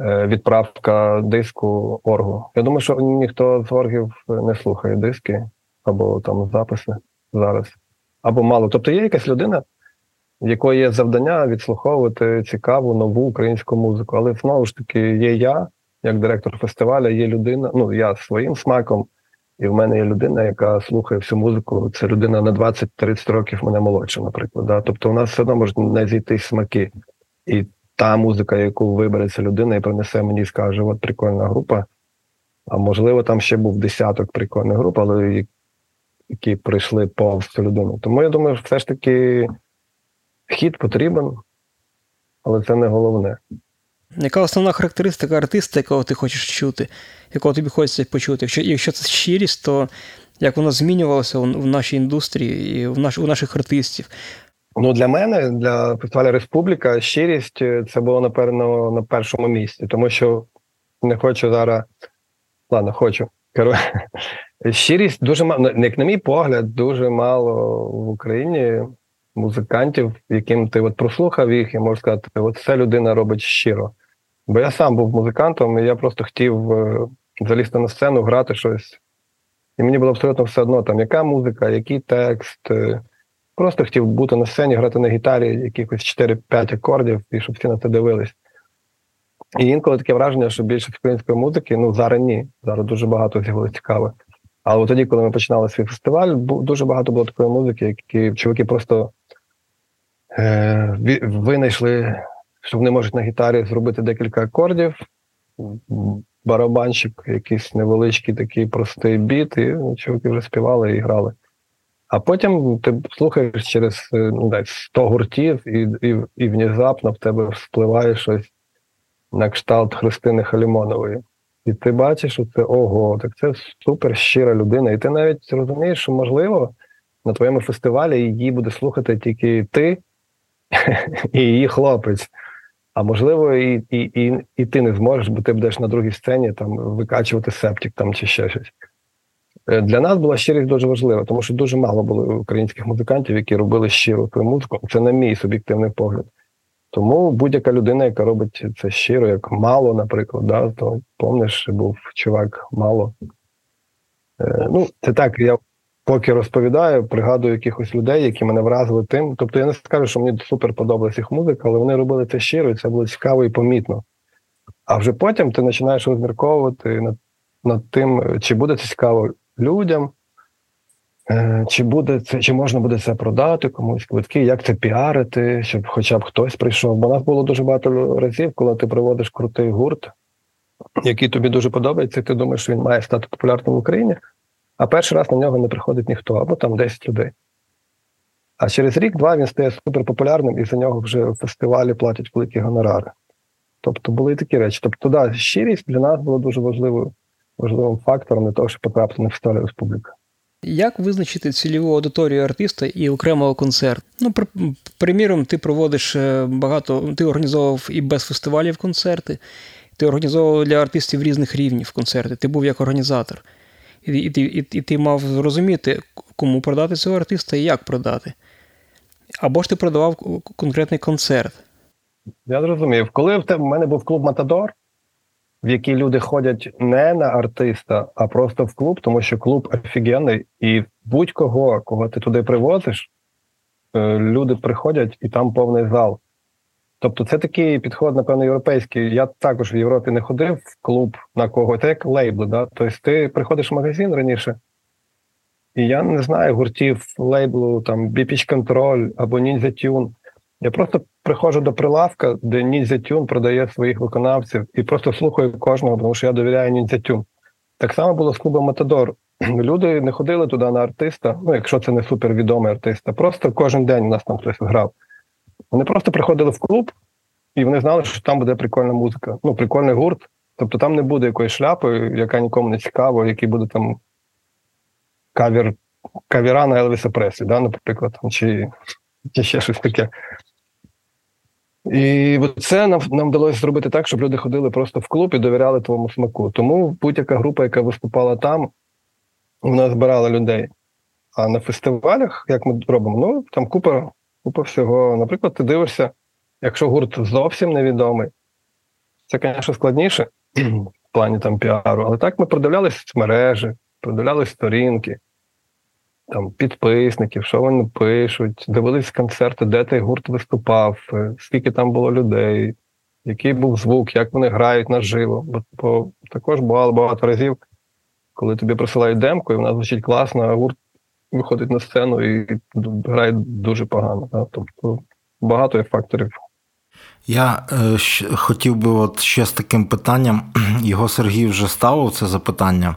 відправка диску оргу. Я думаю, що ніхто з оргів не слухає диски або там записи зараз, або мало. Тобто є якась людина в якої є завдання відслуховувати цікаву нову українську музику. Але знову ж таки, є я, як директор фестиваля, є людина. Ну я своїм смаком, і в мене є людина, яка слухає всю музику. Це людина на 20-30 років мене молодша, наприклад. Да? Тобто, у нас все одно можуть не зійти смаки. І та музика, яку вибереться людина, і принесе мені і скаже: от прикольна група. А можливо, там ще був десяток прикольних груп, але які прийшли повз цю людину. Тому я думаю, що все ж таки. Вхід потрібен, але це не головне. Яка основна характеристика артиста, якого ти хочеш чути, якого тобі хочеться почути? Якщо якщо це щирість, то як воно змінювалося в нашій індустрії і в наш, у наших артистів? Ну, для мене, для фестивалю Республіка, щирість е, це було напевно на першому місці, тому що не хочу зараз. Ладно, хочу. Щирість дуже мало, як на мій погляд, дуже мало в Україні музикантів, яким ти от прослухав їх, і можеш сказати, от ця людина робить щиро. Бо я сам був музикантом, і я просто хотів е, залізти на сцену, грати щось. І мені було абсолютно все одно, там, яка музика, який текст. Просто хотів бути на сцені, грати на гітарі якихось 4-5 акордів, і щоб всі на це дивились. І інколи таке враження, що більше української музики, ну зараз ні. Зараз дуже багато з'явилося цікаве. Але тоді, коли ми починали свій фестиваль, дуже багато було такої музики, які чоловіки просто е, винайшли, що вони можуть на гітарі зробити декілька акордів, барабанщик, якийсь невеличкий такий простий біт, і ну, чоловіки вже співали і грали. А потім ти слухаєш через е, ну, 100 гуртів, і і, і внезапно в тебе вспливає щось на кшталт Христини Халімонової. І ти бачиш, що це ого, так це супер щира людина. І ти навіть розумієш, що можливо на твоєму фестивалі її буде слухати тільки ти і її хлопець. А можливо, і і, і, і ти не зможеш, бо ти будеш на другій сцені там викачувати септик там чи ще щось. Е, для нас була щирість дуже важлива, тому що дуже мало було українських музикантів, які робили щиру твою музику. Це не мій суб'єктивний погляд. Тому будь-яка людина, яка робить це щиро, як мало, наприклад, да, то помниш, був чувак мало. Е, Ну, це так, я поки розповідаю, пригадую якихось людей, які мене вразили тим. Тобто я не скажу, що мені супер подобалася їх музика, але вони робили це щиро, і це було цікаво і помітно. А вже потім ти починаєш розмірковувати над, над тим, чи буде це цікаво людям, е, чи буде це, чи можна буде це продати комусь квитки, як це піарити, щоб хоча б хтось прийшов. Бо нас було дуже багато разів, коли ти проводиш крутий гурт, який тобі дуже подобається, і ти думаєш, що він має стати популярним в Україні а перший раз на нього не приходить ніхто, або там 10 людей. А через рік-два він стає суперпопулярним, і за нього вже в фестивалі платять великі гонорари. Тобто були і такі речі. Тобто, да, щирість для нас була дуже важливою важливим фактором для того, щоб потрапити на фестиваль республіка. Як визначити цільову аудиторію артиста і окремого концерту? Ну, приміром, ти проводиш е, багато, ти організовував і без фестивалів концерти, ти організовував для артистів різних рівнів концерти, ти був як організатор. І і, і, і ти мав зрозуміти, кому продати цього артиста і як продати. Або ж ти продавав конкретний концерт. Я зрозумів. Коли в мене був клуб Матадор, в який люди ходять не на артиста, а просто в клуб, тому що клуб офігенний, і будь-кого, кого ти туди привозиш, е, люди приходять і там повний зал. Тобто це такий підход, напевно, європейський. Я також в Європі не ходив в клуб на кого, це як лейбли. Да? Тобто ти приходиш в магазин раніше, і я не знаю гуртів лейблу, там Біпіч Control або Ninja Tune. Я просто приходжу до прилавка, де Ninja продає своїх виконавців, і просто слухаю кожного, тому що я довіряю Ninja Так само було з клубом Матадор. Люди не ходили туди на артиста, ну якщо це не супервідомий артист, а просто кожен день у нас там хтось грав. Вони просто приходили в клуб, і вони знали, що там буде прикольна музика. Ну, прикольний гурт. Тобто там не буде якоїсь шляпи, яка нікому не цікава, який буде там кавір, кавіра на Елвіса Преслі, да, наприклад, чи, чи ще щось таке. І це нам нам вдалося зробити так, щоб люди ходили просто в клуб і довіряли твоєму смаку. Тому будь-яка група, яка виступала там, вона збирала людей. А на фестивалях, як ми робимо, ну там купа купа всього. Наприклад, ти дивишся, якщо гурт зовсім невідомий, це, звісно, складніше в плані там піару, але так ми продивлялися мережі, продивлялися сторінки там підписників, що вони пишуть, дивились концерти, де той гурт виступав, е, скільки там було людей, який був звук, як вони грають наживо. Бо, бо також бувало багато разів, коли тобі присилають демку, і вона звучить класно, а гурт виходить на сцену і грає дуже погано. Да? Тобто багато є факторів. Я е, хотів би от ще з таким питанням, його Сергій вже ставив це запитання.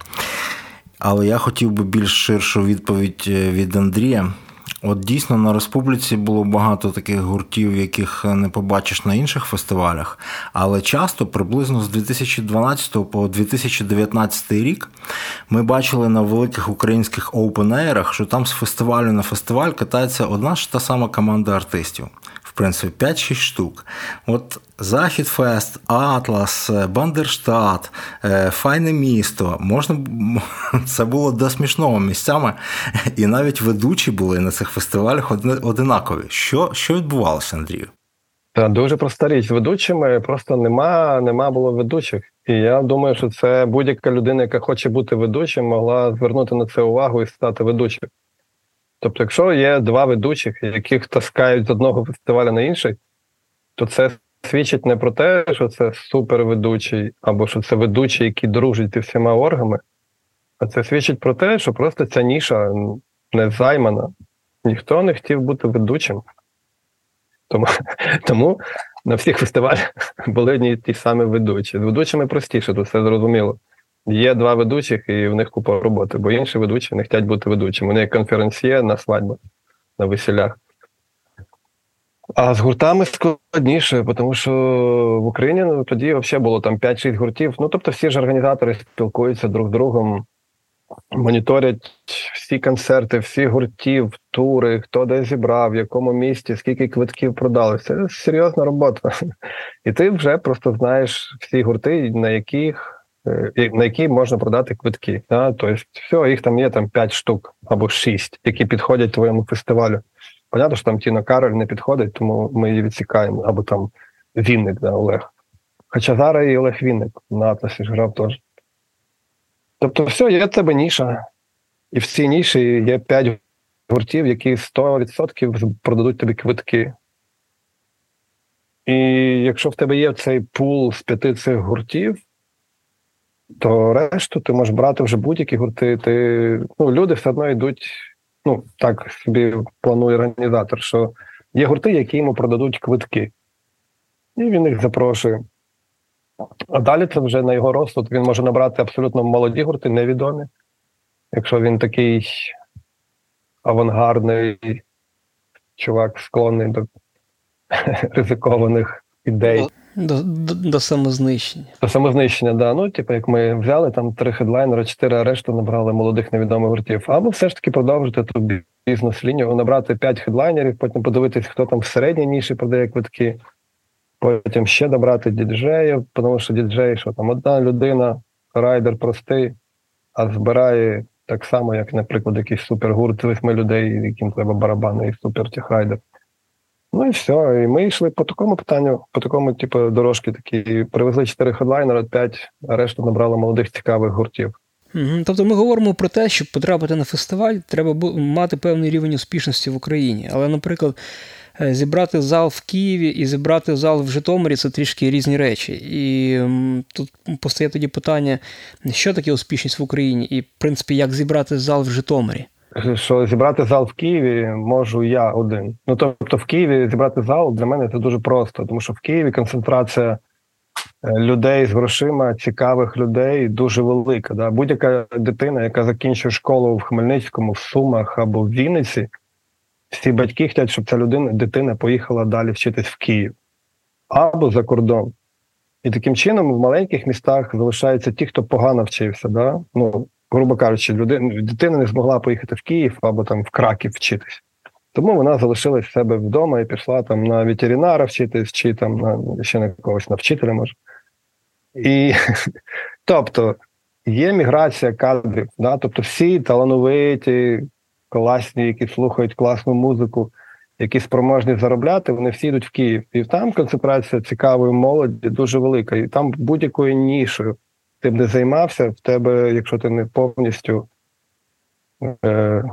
Але я хотів би більш ширшу відповідь е, від Андрія. От дійсно на республіці було багато таких гуртів, яких не побачиш на інших фестивалях. Але часто, приблизно з 2012 по 2019 рік, ми бачили на великих українських оупен-ейрах, що там з фестивалю на фестиваль катається одна ж та сама команда артистів в принципі, 5-6 штук. От Захід Фест, Атлас, Бандерштат, е, Файне місто. Можна це було до смішного місцями, і навіть ведучі були на цих фестивалях одинакові. Що що відбувалося, Андрію? Та дуже проста річ. Ведучими просто нема, нема було ведучих. І я думаю, що це будь-яка людина, яка хоче бути ведучим, могла звернути на це увагу і стати ведучим. Тобто, якщо є два ведучих, яких таскають з одного фестивалю на інший, то це свідчить не про те, що це суперведучий, або що це ведучий, який дружить зі всіма оргами, а це свідчить про те, що просто ця ніша не займана. Ніхто не хотів бути ведучим. Тому тому на всіх фестивалях були одні ті самі ведучі. З ведучими простіше, то все зрозуміло. Є два ведучих, і в них купа роботи, бо інші ведучі не хочуть бути ведучими. Вони конференціє на свадьбах, на весілях. А з гуртами складніше, тому що в Україні ну, тоді взагалі було там 5-6 гуртів. Ну тобто всі ж організатори спілкуються друг з другом, моніторять всі концерти, всі гуртів, тури, хто де зібрав, в якому місті, скільки квитків продали. Це серйозна робота. І ти вже просто знаєш всі гурти, на яких. Е, на які можна продати квитки. Да? Тобто, все, їх там є там 5 штук або 6, які підходять твоєму фестивалю. Понятно, що там Тіна Кароль не підходить, тому ми її відсікаємо, або там Вінник, да, Олег. Хоча зараз і Олег Вінник на Атласі ж грав теж. Тобто, все, є в тебе ніша, і в цій ніші є 5 гуртів, які 100% продадуть тобі квитки. І якщо в тебе є цей пул з п'яти цих гуртів, то решту ти можеш брати вже будь-які гурти. Ти, ну, Люди все одно йдуть, ну, так собі планує організатор, що є гурти, які йому продадуть квитки, і він їх запрошує. А далі це вже на його розсуд він може набрати абсолютно молоді гурти, невідомі. Якщо він такий авангардний чувак, склонний до ризикованих ідей. До до, до самознищення. До самознищення, да. Ну, типу, як ми взяли там три хедлайнери, чотири, а решту набрали молодих невідомих гуртів. Або все ж таки продовжити ту бізнес-лінію, набрати п'ять хедлайнерів, потім подивитись, хто там в середній ніші продає квитки, потім ще добрати діджеїв, тому що діджей, що там одна людина, райдер простий, а збирає так само, як, наприклад, якийсь супергурт восьми людей, яким треба барабани і супер райдер. Ну і все. І ми йшли по такому питанню, по такому, типу, дорожки такі. Привезли чотири хедлайнери, п'ять, а решту набрали молодих цікавих гуртів. Тобто ми говоримо про те, щоб потрапити на фестиваль, треба мати певний рівень успішності в Україні. Але, наприклад, е, зібрати зал в Києві і зібрати зал в Житомирі це трішки різні речі. І тут постає тоді питання, що таке успішність в Україні, і, в принципі, як зібрати зал в Житомирі що зібрати зал в Києві можу я один. Ну тобто, в Києві зібрати зал для мене це дуже просто, тому що в Києві концентрація е, людей з грошима, цікавих людей дуже велика. Да? Будь-яка дитина, яка закінчує школу в Хмельницькому, в Сумах або в Вінниці, всі батьки хочуть, щоб ця людина, дитина поїхала далі вчитись в Київ або за кордон. І таким чином в маленьких містах залишаються ті, хто погано вчився. Да? Ну, грубо кажучи, людина, дитина не змогла поїхати в Київ або там в Краків вчитись. Тому вона залишилась в себе вдома і пішла там на ветеринара вчитись, чи там на ще на когось на вчителя може. І тобто є міграція кадрів, да? тобто всі талановиті, класні, які слухають класну музику, які спроможні заробляти, вони всі йдуть в Київ. І там концентрація цікавої молоді дуже велика. І там будь-якою нішою ти б не займався, в тебе, якщо ти не повністю. Е,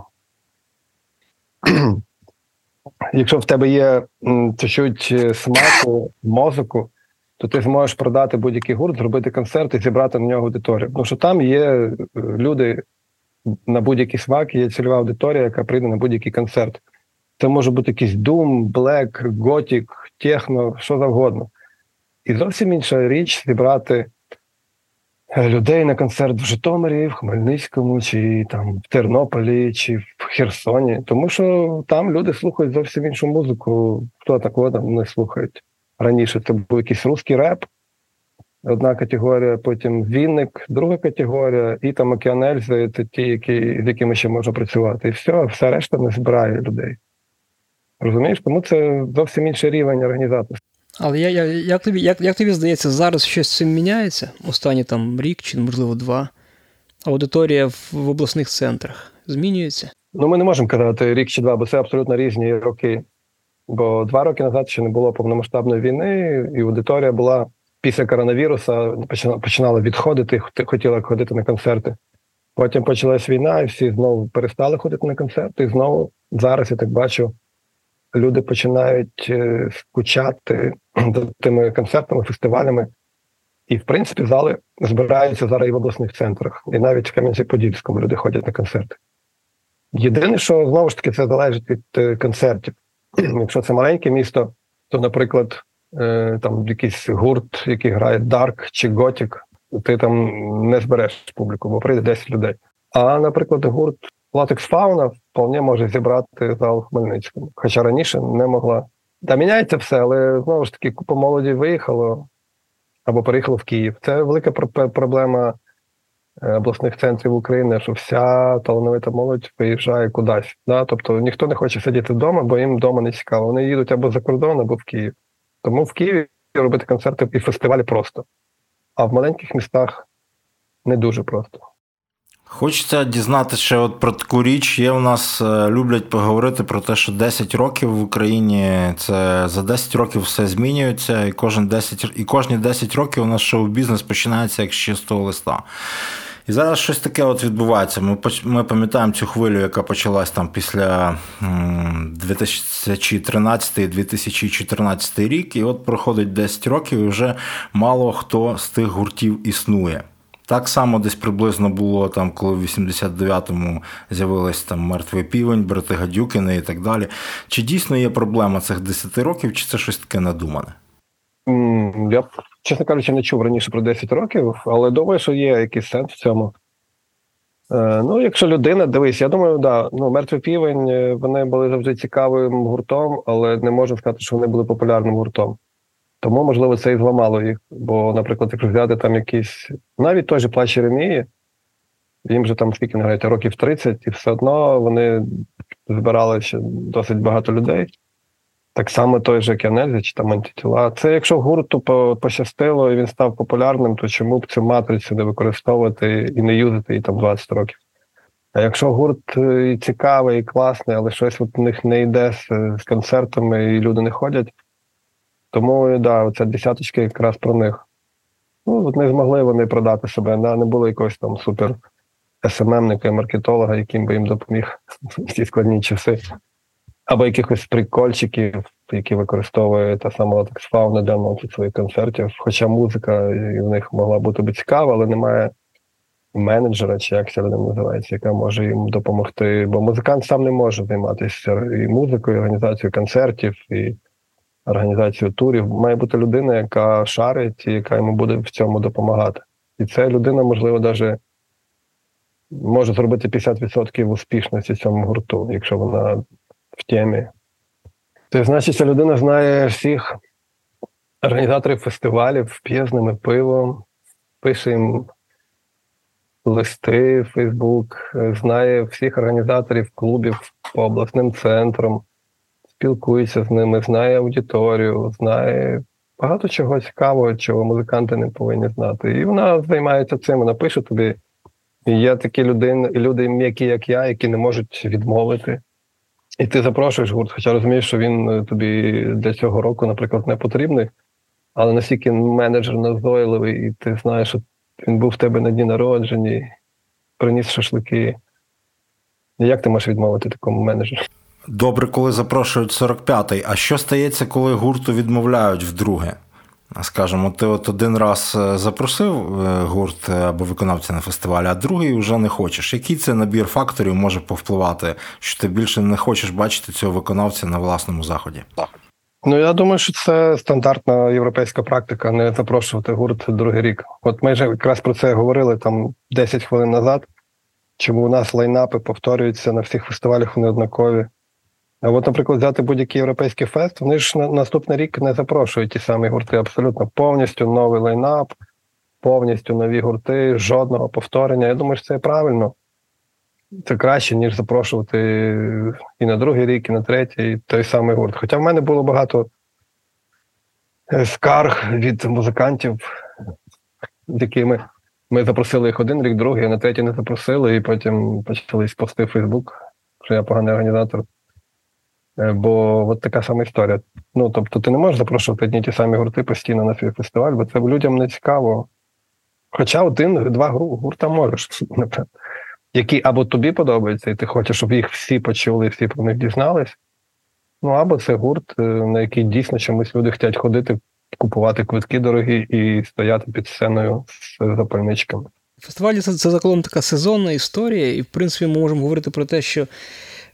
Якщо в тебе є чуть-чуть е, смаку, мозоку, то ти зможеш продати будь-який гурт, зробити концерт і зібрати на нього аудиторію. Тому що там є е, люди на будь-який смак, є цільова аудиторія, яка прийде на будь-який концерт. Це може бути якийсь Doom, Black, Gothic, техно, що завгодно. І зовсім інша річ зібрати людей на концерт в Житомирі, в Хмельницькому, чи там в Тернополі, чи в Херсоні, тому що там люди слухають зовсім іншу музику. Хто такого там не слухають раніше? Це був якийсь русський реп, одна категорія, потім Вінник, друга категорія, і там Океанельзи це ті, які, з якими ще можна працювати. І все, все решта не збирає людей. Розумієш? Тому це зовсім інший рівень організаторства. Але я, я, як тобі як, як тобі здається, зараз щось з цим міняється? Останні там рік чи, можливо, два. Аудиторія в, в обласних центрах змінюється? Ну, ми не можемо казати рік чи два, бо це абсолютно різні роки. Бо два роки назад ще не було повномасштабної війни, і аудиторія була після коронавіруса, починала відходити, хотіла ходити на концерти. Потім почалась війна, і всі знову перестали ходити на концерти. І знову зараз я так бачу, люди починають е, скучати за тими концертами, фестивалями. І, в принципі, зали збираються зараз і в обласних центрах, і навіть в Кам'янці-Подільському люди ходять на концерти. Єдине, що знову ж таки це залежить від е, концертів. Якщо це маленьке місто, то, наприклад, е, там якийсь гурт, який грає dark чи gothic, ти там не збереш публіку, бо прийде 10 людей. А, наприклад, гурт Латекс Фауна вполне може зібрати зал у Хмельницькому, хоча раніше не могла. Та міняється все, але знову ж таки, купа молоді виїхало або переїхало в Київ. Це велика проблема е, обласних центрів України, що вся талановита молодь виїжджає кудись. Да? Тобто ніхто не хоче сидіти вдома, бо їм вдома не цікаво. Вони їдуть або за кордон, або в Київ. Тому в Києві робити концерти і фестивалі просто. А в маленьких містах не дуже просто. Хочеться дізнатися ще от про таку річ. Є у нас е, люблять поговорити про те, що 10 років в Україні це за 10 років все змінюється, і кожен 10, і кожні 10 років у нас шоу-бізнес починається як з чистого листа. І зараз щось таке от відбувається. Ми ми пам'ятаємо цю хвилю, яка почалась там після 2013-2014 рік, і от проходить 10 років, і вже мало хто з тих гуртів існує. Так само десь приблизно було там, коли в 89-му з'явилась там мертвий півень, брати Гадюкини і так далі. Чи дійсно є проблема цих 10 років, чи це щось таке надумане? Я, чесно кажучи, не чув раніше про 10 років, але думаю, що є якийсь сенс в цьому. Е, ну, якщо людина, дивись, я думаю, да, ну, мертвий півень, е, вони були завжди цікавим гуртом, але не можна сказати, що вони були популярним гуртом. Тому, можливо, це і зламало їх. Бо, наприклад, якщо взяти там якісь, навіть той же плач Єремії, їм же там скільки не грають, років 30, і все одно вони збирали ще досить багато людей. Так само той же Кенельзі чи там антитіла. Це якщо гурту пощастило і він став популярним, то чому б цю матрицю не використовувати і не юзати її там 20 років? А якщо гурт е, і цікавий, і класний, але щось от у них не йде з концертами, і люди не ходять. Тому да, ця десяточка якраз про них. Ну, от не змогли вони продати себе, да, не було якогось там супер SMM ника і маркетолога, яким би їм допоміг в ці складні часи або якихось прикольчиків, які використовує та сама Тексфауна для анонсу своїх концертів. Хоча музика в них могла бути би цікава, але немає менеджера, чи як це називається, яка може їм допомогти. Бо музикант сам не може займатися і музикою, і організацією концертів, і організацією турів. Має бути людина, яка шарить і яка йому буде в цьому допомагати. І ця людина, можливо, навіть може зробити 50% успішності цьому гурту, якщо вона в темі. Це значить, ця людина знає всіх організаторів фестивалів, п'є з ними пиво, пише їм листи в Фейсбук, знає всіх організаторів клубів по обласним центрам, спілкується з ними, знає аудиторію, знає багато чого цікавого, чого музиканти не повинні знати. І вона займається цим, вона пише тобі. І Є такі люди, люди м'які, як я, які не можуть відмовити. І ти запрошуєш гурт, хоча розумієш, що він е, тобі для цього року, наприклад, не потрібний, але настільки менеджер назойливий, і ти знаєш, що він був в тебе на дні народження, приніс шашлики. Як ти можеш відмовити такому менеджеру? Добре, коли запрошують 45-й. А що стається, коли гурту відмовляють вдруге? Скажімо, ти от один раз е, запросив е, гурт е, або виконавця на фестивалі, а другий вже не хочеш. Який це набір факторів може повпливати, що ти більше не хочеш бачити цього виконавця на власному заході? Ну я думаю, що це стандартна європейська практика не запрошувати гурт другий рік. От ми вже якраз про це говорили там 10 хвилин назад. Чому у нас лайнапи повторюються на всіх фестивалях вони однакові? От, наприклад, взяти будь-який європейський фест, вони ж на наступний рік не запрошують ті самі гурти. Абсолютно повністю новий лайнап, повністю нові гурти, жодного повторення. Я думаю, що це правильно. Це краще, ніж запрошувати і на другий рік, і на третій, той самий гурт. Хоча в мене було багато е, скарг від музикантів, з якими ми запросили їх один рік, другий, а на третій не запросили, і потім почались пости в Фейсбук, що я поганий організатор. Е, бо от така сама історія. Ну тобто, ти не можеш запрошувати одні ті самі гурти постійно на свій фестиваль, бо це людям не цікаво. Хоча один-два гурта можеш, які або тобі подобаються, і ти хочеш, щоб їх всі почули, всі про них дізнались. Ну або це гурт, е, на який дійсно чомусь люди хочуть ходити, купувати квитки дорогі і стояти під сценою з запальничками. Фестивалі це, це загалом така сезонна історія, і в принципі ми можемо говорити про те, що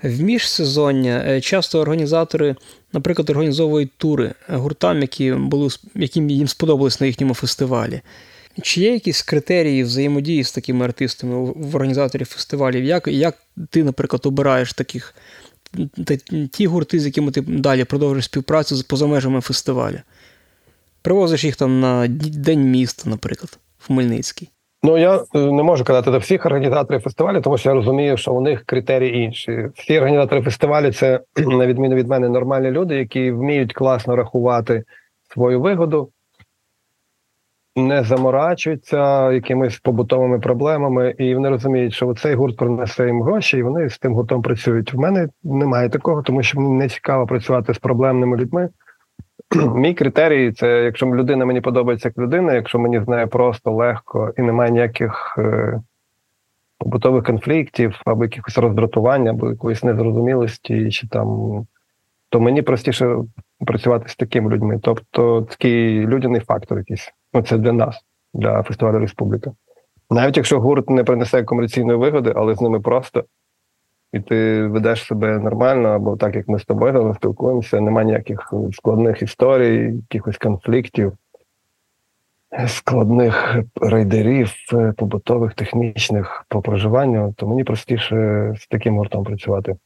в міжсезоння е, часто організатори, наприклад, організовують тури гуртам, які були яким їм сподобалось на їхньому фестивалі. Чи є якісь критерії взаємодії з такими артистами в організаторів фестивалів? Як як ти, наприклад, обираєш таких ті гурти, з якими ти далі продовжуєш співпрацю поза межами фестивалю? Привозиш їх там на День міста, наприклад, в Хмельницький. Ну я е, не можу казати за всіх організаторів фестивалю, тому що я розумію, що у них критерії інші. Всі організатори фестивалю це на відміну від мене нормальні люди, які вміють класно рахувати свою вигоду, не заморачуються якимись побутовими проблемами, і вони розуміють, що цей гурт принесе їм гроші, і вони з тим гуртом працюють. В мене немає такого, тому що мені не цікаво працювати з проблемними людьми. Мій критерій це якщо людина мені подобається як людина, якщо мені з нею просто легко і немає ніяких е, побутових конфліктів, або якихось роздратувань, або якоїсь незрозумілості, чи там, то мені простіше працювати з такими людьми. Тобто такий людяний фактор якийсь. Ну, це для нас, для фестивалю Республіка. Навіть якщо гурт не принесе комерційної вигоди, але з ними просто і ти ведеш себе нормально, або так як ми з тобою спілкуємося, немає ніяких складних історій, якихось конфліктів, складних рейдерів, побутових, технічних по проживанню, то мені простіше з таким гуртом працювати.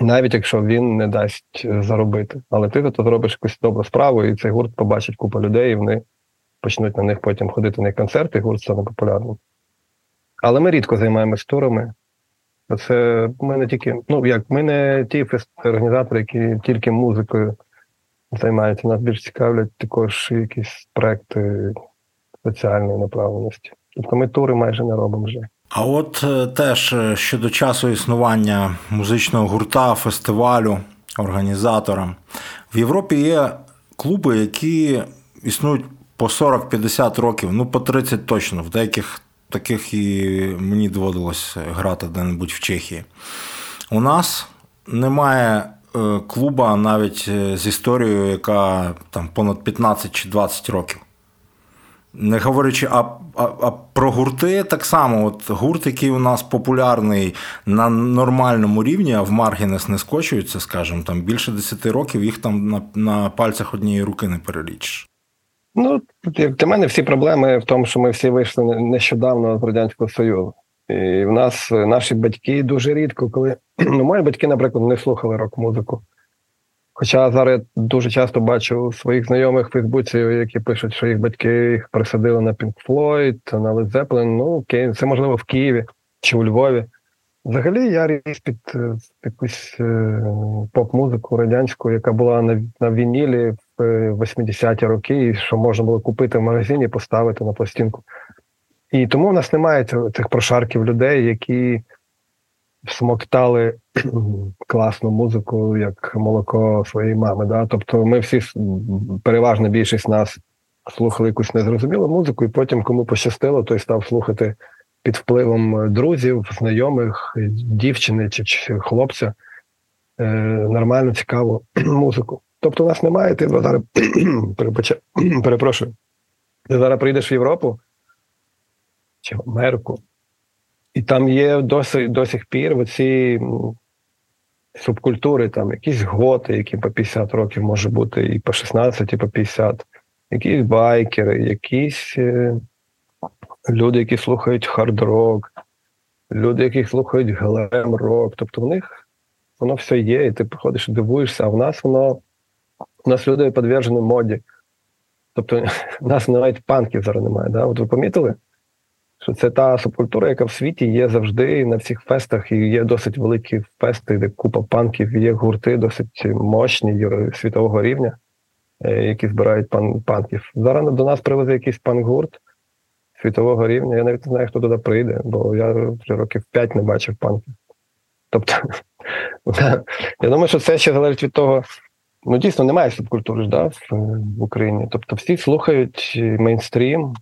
навіть якщо він не дасть заробити. Але ти то зробиш якусь добру справу, і цей гурт побачить купу людей, і вони почнуть на них потім ходити на концерти, і гурт стане популярним. Але ми рідко займаємось турами. Це ми не тільки, ну як ми не ті організатори, які тільки музикою займаються. Нас більш цікавлять також якісь проекти соціальної направленості. Тобто ми тури майже не робимо вже. А от е, теж е, щодо часу існування музичного гурта, фестивалю, організатора в Європі є клуби, які існують по 40-50 років, ну по 30 точно. В деяких таких і мені доводилось грати де-небудь в Чехії. У нас немає е, клуба навіть з історією, яка там понад 15 чи 20 років. Не говорячи, а а, а про гурти так само. От Гурт, який у нас популярний на нормальному рівні, а в Маргінес не скочується, скажімо, там більше 10 років їх там на на пальцях однієї руки не перелічиш. Ну, для мене всі проблеми в тому, що ми всі вийшли нещодавно з Радянського Союзу. І в нас наші батьки дуже рідко, коли ну, мої батьки, наприклад, не слухали рок-музику. Хоча зараз я дуже часто бачу своїх знайомих в Фейсбуці, які пишуть, що їх батьки їх присадили на Pink Floyd, на Led Zeppelin, Ну окей, це можливо в Києві чи у Львові. Взагалі я ріс під е, якусь е, поп-музику радянську, яка була на на вінілі 80-ті е, роки, що можна було купити в магазині, поставити на пластинку. І тому в нас немає цих прошарків людей, які смоктали класну музику, як молоко своєї мами. Да? Тобто ми всі, переважна більшість нас слухали якусь незрозумілу музику, і потім, кому пощастило, той став слухати під впливом друзів, знайомих, дівчини чи, чи хлопця е, нормальну, цікаву музику. Тобто, у нас немає, ти зараз перепрошую. Ти зараз прийдеш в Європу чи в Америку. І там є досі, до сих пір оці субкультури, там якісь готи, які по 50 років може бути, і по 16, і по 50, якісь байкери, якісь е, люди, які слухають хард-рок, люди, які слухають глем-рок. Тобто в них воно все є, і ти приходиш і дивуєшся, а в нас воно у нас люди підвержені моді. Тобто, в нас навіть панків зараз немає. Да? От ви помітили? що це та субкультура, яка в світі є завжди на всіх фестах, і є досить великі фести, де купа панків, є гурти досить мощні світового рівня, е, які збирають пан панків. Зараз до нас привезе якийсь панк-гурт світового рівня. Я навіть не знаю, хто туди прийде, бо я вже років п'ять не бачив панків. Тобто, я думаю, що це ще залежить від того. Ну, дійсно, немає субкультури да, в Україні. Тобто всі слухають мейнстрім,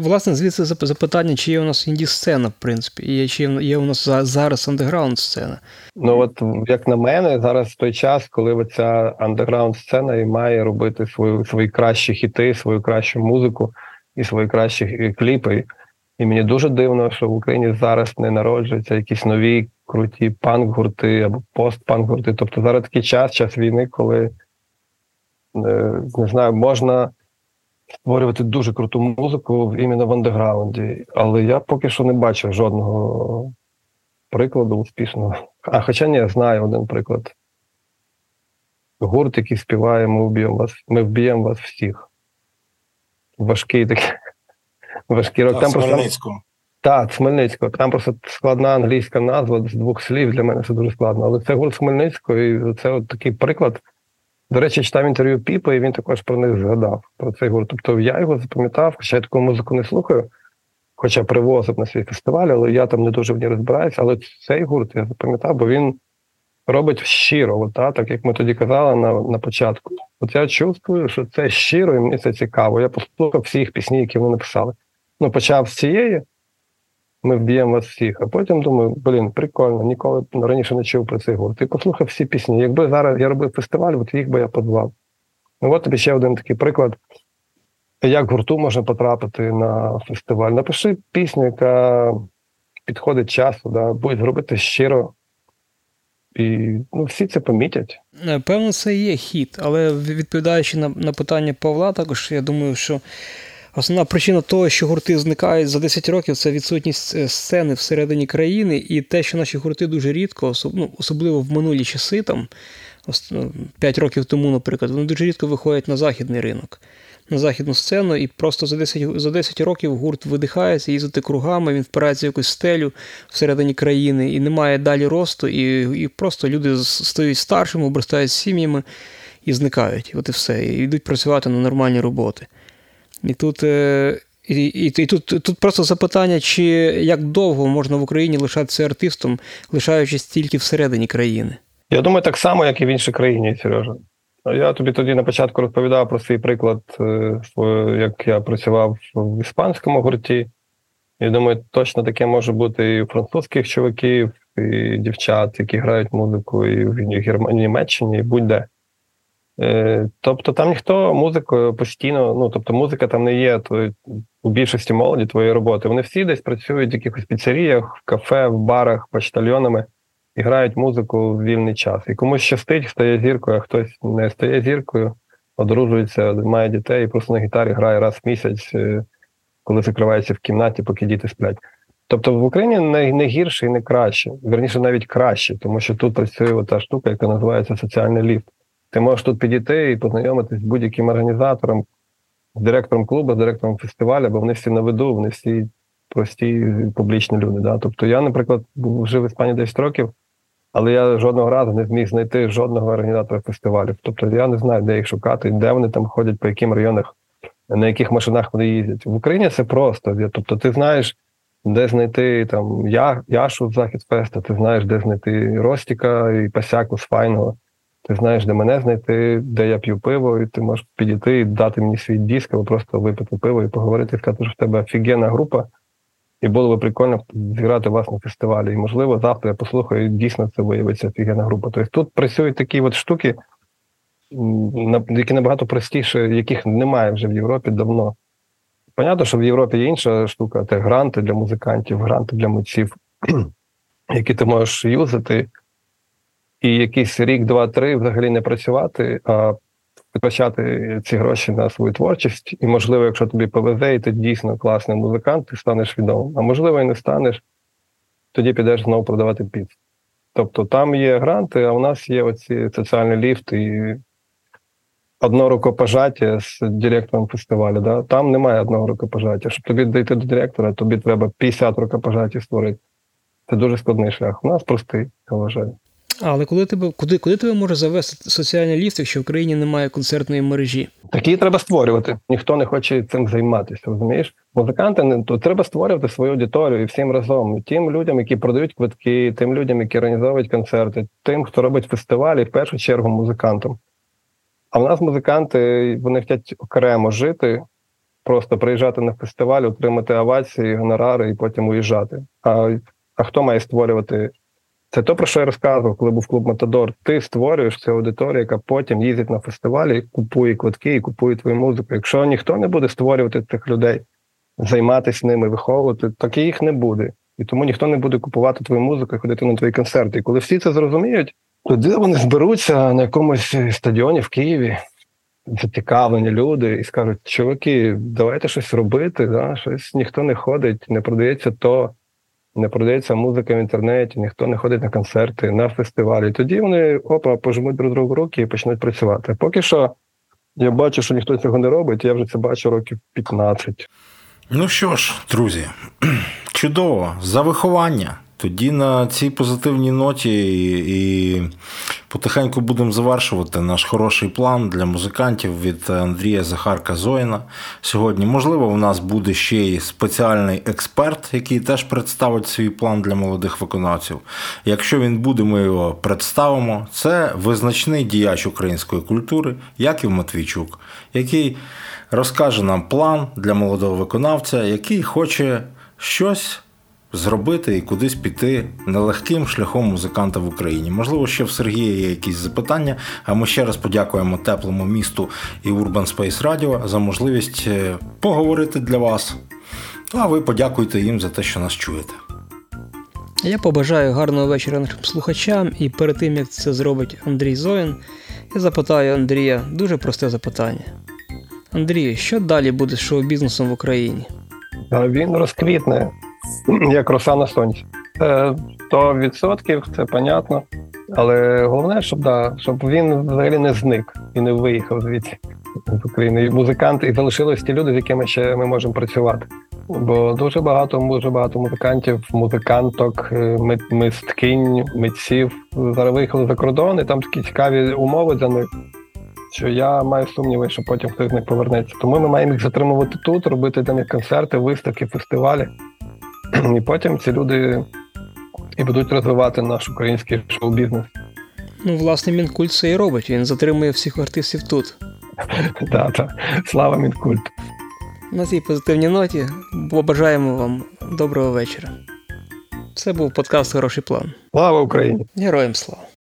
Власне, звідси запитання, чи є у нас інді-сцена, в принципі, і чи є у нас зараз андеграунд сцена. Ну от як на мене, зараз той час, коли ця андеграунд сцена і має робити свої свої кращі хіти, свою кращу музику і свої кращі кліпи. І мені дуже дивно, що в Україні зараз не народжуються якісь нові круті панк-гурти або пост-панк-гурти. Тобто зараз такий час, час війни, коли е, не знаю, можна створювати дуже круту музику іменно в андеграунді. Але я поки що не бачив жодного прикладу успішного. А хоча ні, я знаю один приклад. Гурт, який співає, ми вб'ємо вас, ми вб'ємо вас всіх. Важкий такий. Важкий рок. Там Хмельницького. Так, Хмельницького. Там просто складна англійська назва з двох слів. Для мене це дуже складно. Але це гурт Хмельницького, і це от такий приклад до речі, читав інтерв'ю Піпа, і він також про них згадав, про цей гурт. Тобто я його запам'ятав, хоча я таку музику не слухаю, хоча привозив на свій фестиваль, але я там не дуже в ній розбираюся. Але цей гурт я запам'ятав, бо він робить щиро, от, та, так як ми тоді казали на на початку. От я чувствую, що це щиро, і мені це цікаво. Я послухав всі їх пісні, які вони написали. Ну, почав з цієї, ми вб'ємо вас всіх. А потім думаю, блін, прикольно, ніколи раніше не чув про цей гурт. І послухав всі пісні. Якби зараз я робив фестиваль, от їх би я позвав. Ну, от тобі ще один такий приклад. Як гурту можна потрапити на фестиваль? Напиши пісню, яка підходить часу, да, будь зробити щиро. І ну, всі це помітять. Е, певно, це є хід, але відповідаючи на на питання Павла, також я думаю, що Основна причина того, що гурти зникають за 10 років, це відсутність е, сцени всередині країни, і те, що наші гурти дуже рідко, ну, особливо в минулі часи, там 5 ну, років тому, наприклад, вони дуже рідко виходять на західний ринок, на західну сцену, і просто за 10 за 10 років гурт видихається, їздити кругами, він впирається в якусь стелю всередині країни і немає далі росту, і і просто люди стають старшими, обростають сім'ями і зникають. От і все. І йдуть працювати на нормальні роботи. І тут е, і, і, і тут тут просто запитання, чи як довго можна в Україні лишатися артистом, лишаючись тільки всередині країни? Я думаю, так само, як і в іншій країні, Сережа. Я тобі тоді на початку розповідав про свій приклад, е, як я працював в іспанському гурті. Я думаю, точно таке може бути і у французьких чоловіків, і дівчат, які грають музику, і в Німеччині, і будь-де. Е, тобто там ніхто музикою постійно, ну тобто музика там не є твої, у більшості молоді твоєї роботи. Вони всі десь працюють в якихось піцеріях, в кафе, в барах, почтальйонами і грають музику в вільний час. І комусь щастить, стає зіркою, а хтось не стає зіркою, одружується, має дітей і просто на гітарі грає раз в місяць, е, коли закривається в кімнаті, поки діти сплять. Тобто в Україні не не гірше і не краще, верніше навіть краще, тому що тут працює та штука, яка називається соціальний ліфт. Ти можеш тут підійти і познайомитись з будь-яким організатором, з директором клубу, з директором фестивалю, бо вони всі на виду, вони всі прості публічні люди. Да? Тобто я, наприклад, жив в Іспанії 10 років, але я жодного разу не зміг знайти жодного організатора фестивалів. Тобто я не знаю, де їх шукати, де вони там ходять, по яким районах, на яких машинах вони їздять. В Україні це просто. Тобто, ти знаєш, де знайти там я, Яшу з Захід Феста, ти знаєш, де знайти Ростіка і Пасяку з Файного. Ти знаєш, де мене знайти, де я п'ю пиво, і ти можеш підійти і дати мені свій диск, або просто випити пиво і поговорити, і сказати, що в тебе офігенна група, і було би прикольно зіграти вас на фестивалі. І, можливо, завтра я послухаю, і дійсно це виявиться офігенна група. Тобто тут працюють такі от штуки, які набагато простіше, яких немає вже в Європі давно. Понятно, що в Європі є інша штука, це гранти для музикантів, гранти для митців, які ти можеш юзати і якийсь рік, два-три взагалі не працювати, а витрачати ці гроші на свою творчість. І, можливо, якщо тобі повезе, і ти дійсно класний музикант, ти станеш відомим. А можливо, і не станеш, тоді підеш знову продавати піц. Тобто там є гранти, а у нас є оці соціальні ліфти і одно рукопожаття з директором фестивалю. Да? Там немає одного рукопожаття. Щоб тобі дійти до директора, тобі треба 50 рукопожаття створити. Це дуже складний шлях. У нас простий, я вважаю. Але коли тебе куди куди тебе може завести соціальний ліфт, якщо в країні немає концертної мережі? Такі треба створювати. Ніхто не хоче цим займатися. Розумієш? Музиканти не то треба створювати свою аудиторію і всім разом. Тим людям, які продають квитки, тим людям, які організовують концерти, тим, хто робить фестивалі, в першу чергу музикантам. А в нас музиканти вони хочуть окремо жити, просто приїжджати на фестиваль, отримати овації, гонорари і потім уїжджати. А а хто має створювати це то, про що я розказував, коли був клуб Матадор. Ти створюєш цю аудиторію, яка потім їздить на фестивалі, купує квитки і купує твою музику. Якщо ніхто не буде створювати цих людей, займатися ними, виховувати, так і їх не буде. І тому ніхто не буде купувати твою музику і ходити на твої концерти. І коли всі це зрозуміють, тоді вони зберуться на якомусь стадіоні в Києві, зацікавлені люди, і скажуть: чуваки, давайте щось робити, да? щось ніхто не ходить, не продається то не продається музика в інтернеті, ніхто не ходить на концерти, на фестивалі. Тоді вони опа, пожмуть друг другу руки і почнуть працювати. Поки що я бачу, що ніхто цього не робить, я вже це бачу років 15. Ну що ж, друзі, чудово, за виховання. Тоді на цій позитивній ноті і потихеньку будемо завершувати наш хороший план для музикантів від Андрія Захарка Зоїна. Сьогодні, можливо, у нас буде ще й спеціальний експерт, який теж представить свій план для молодих виконавців. Якщо він буде, ми його представимо. Це визначний діяч української культури, Яків Матвійчук, який розкаже нам план для молодого виконавця, який хоче щось зробити і кудись піти нелегким шляхом музиканта в Україні. Можливо, ще в Сергія є якісь запитання. А ми ще раз подякуємо теплому місту і Urban Space Radio за можливість е, поговорити для вас. А ви подякуйте їм за те, що нас чуєте. Я побажаю гарного вечора нашим слухачам, і перед тим як це зробить Андрій Зоїн, я запитаю Андрія дуже просте запитання. Андрію, що далі буде з шоу-бізнесом в Україні? Він розквітне, як роса на сонці. Це 100%, це понятно. Але головне, щоб да, щоб він взагалі не зник і не виїхав звідси з України. І музиканти, і залишились ті люди, з якими ще ми можемо працювати. Бо дуже багато дуже багато музикантів, музиканток, е, мисткинь, митців зараз виїхали за кордон, і там такі цікаві умови для них. Що я маю сумніви, що потім хтось з них повернеться. Тому ми маємо їх затримувати тут, робити для них концерти, виставки, фестивалі. І потім ці люди і будуть розвивати наш український шоу-бізнес. Ну, власне, Мінкульт це і робить. Він затримує всіх артистів тут. Так, так. Слава Мінкульт. На цій позитивній ноті побажаємо вам доброго вечора. Це був подкаст Хороший план. Слава Україні! Героям слава!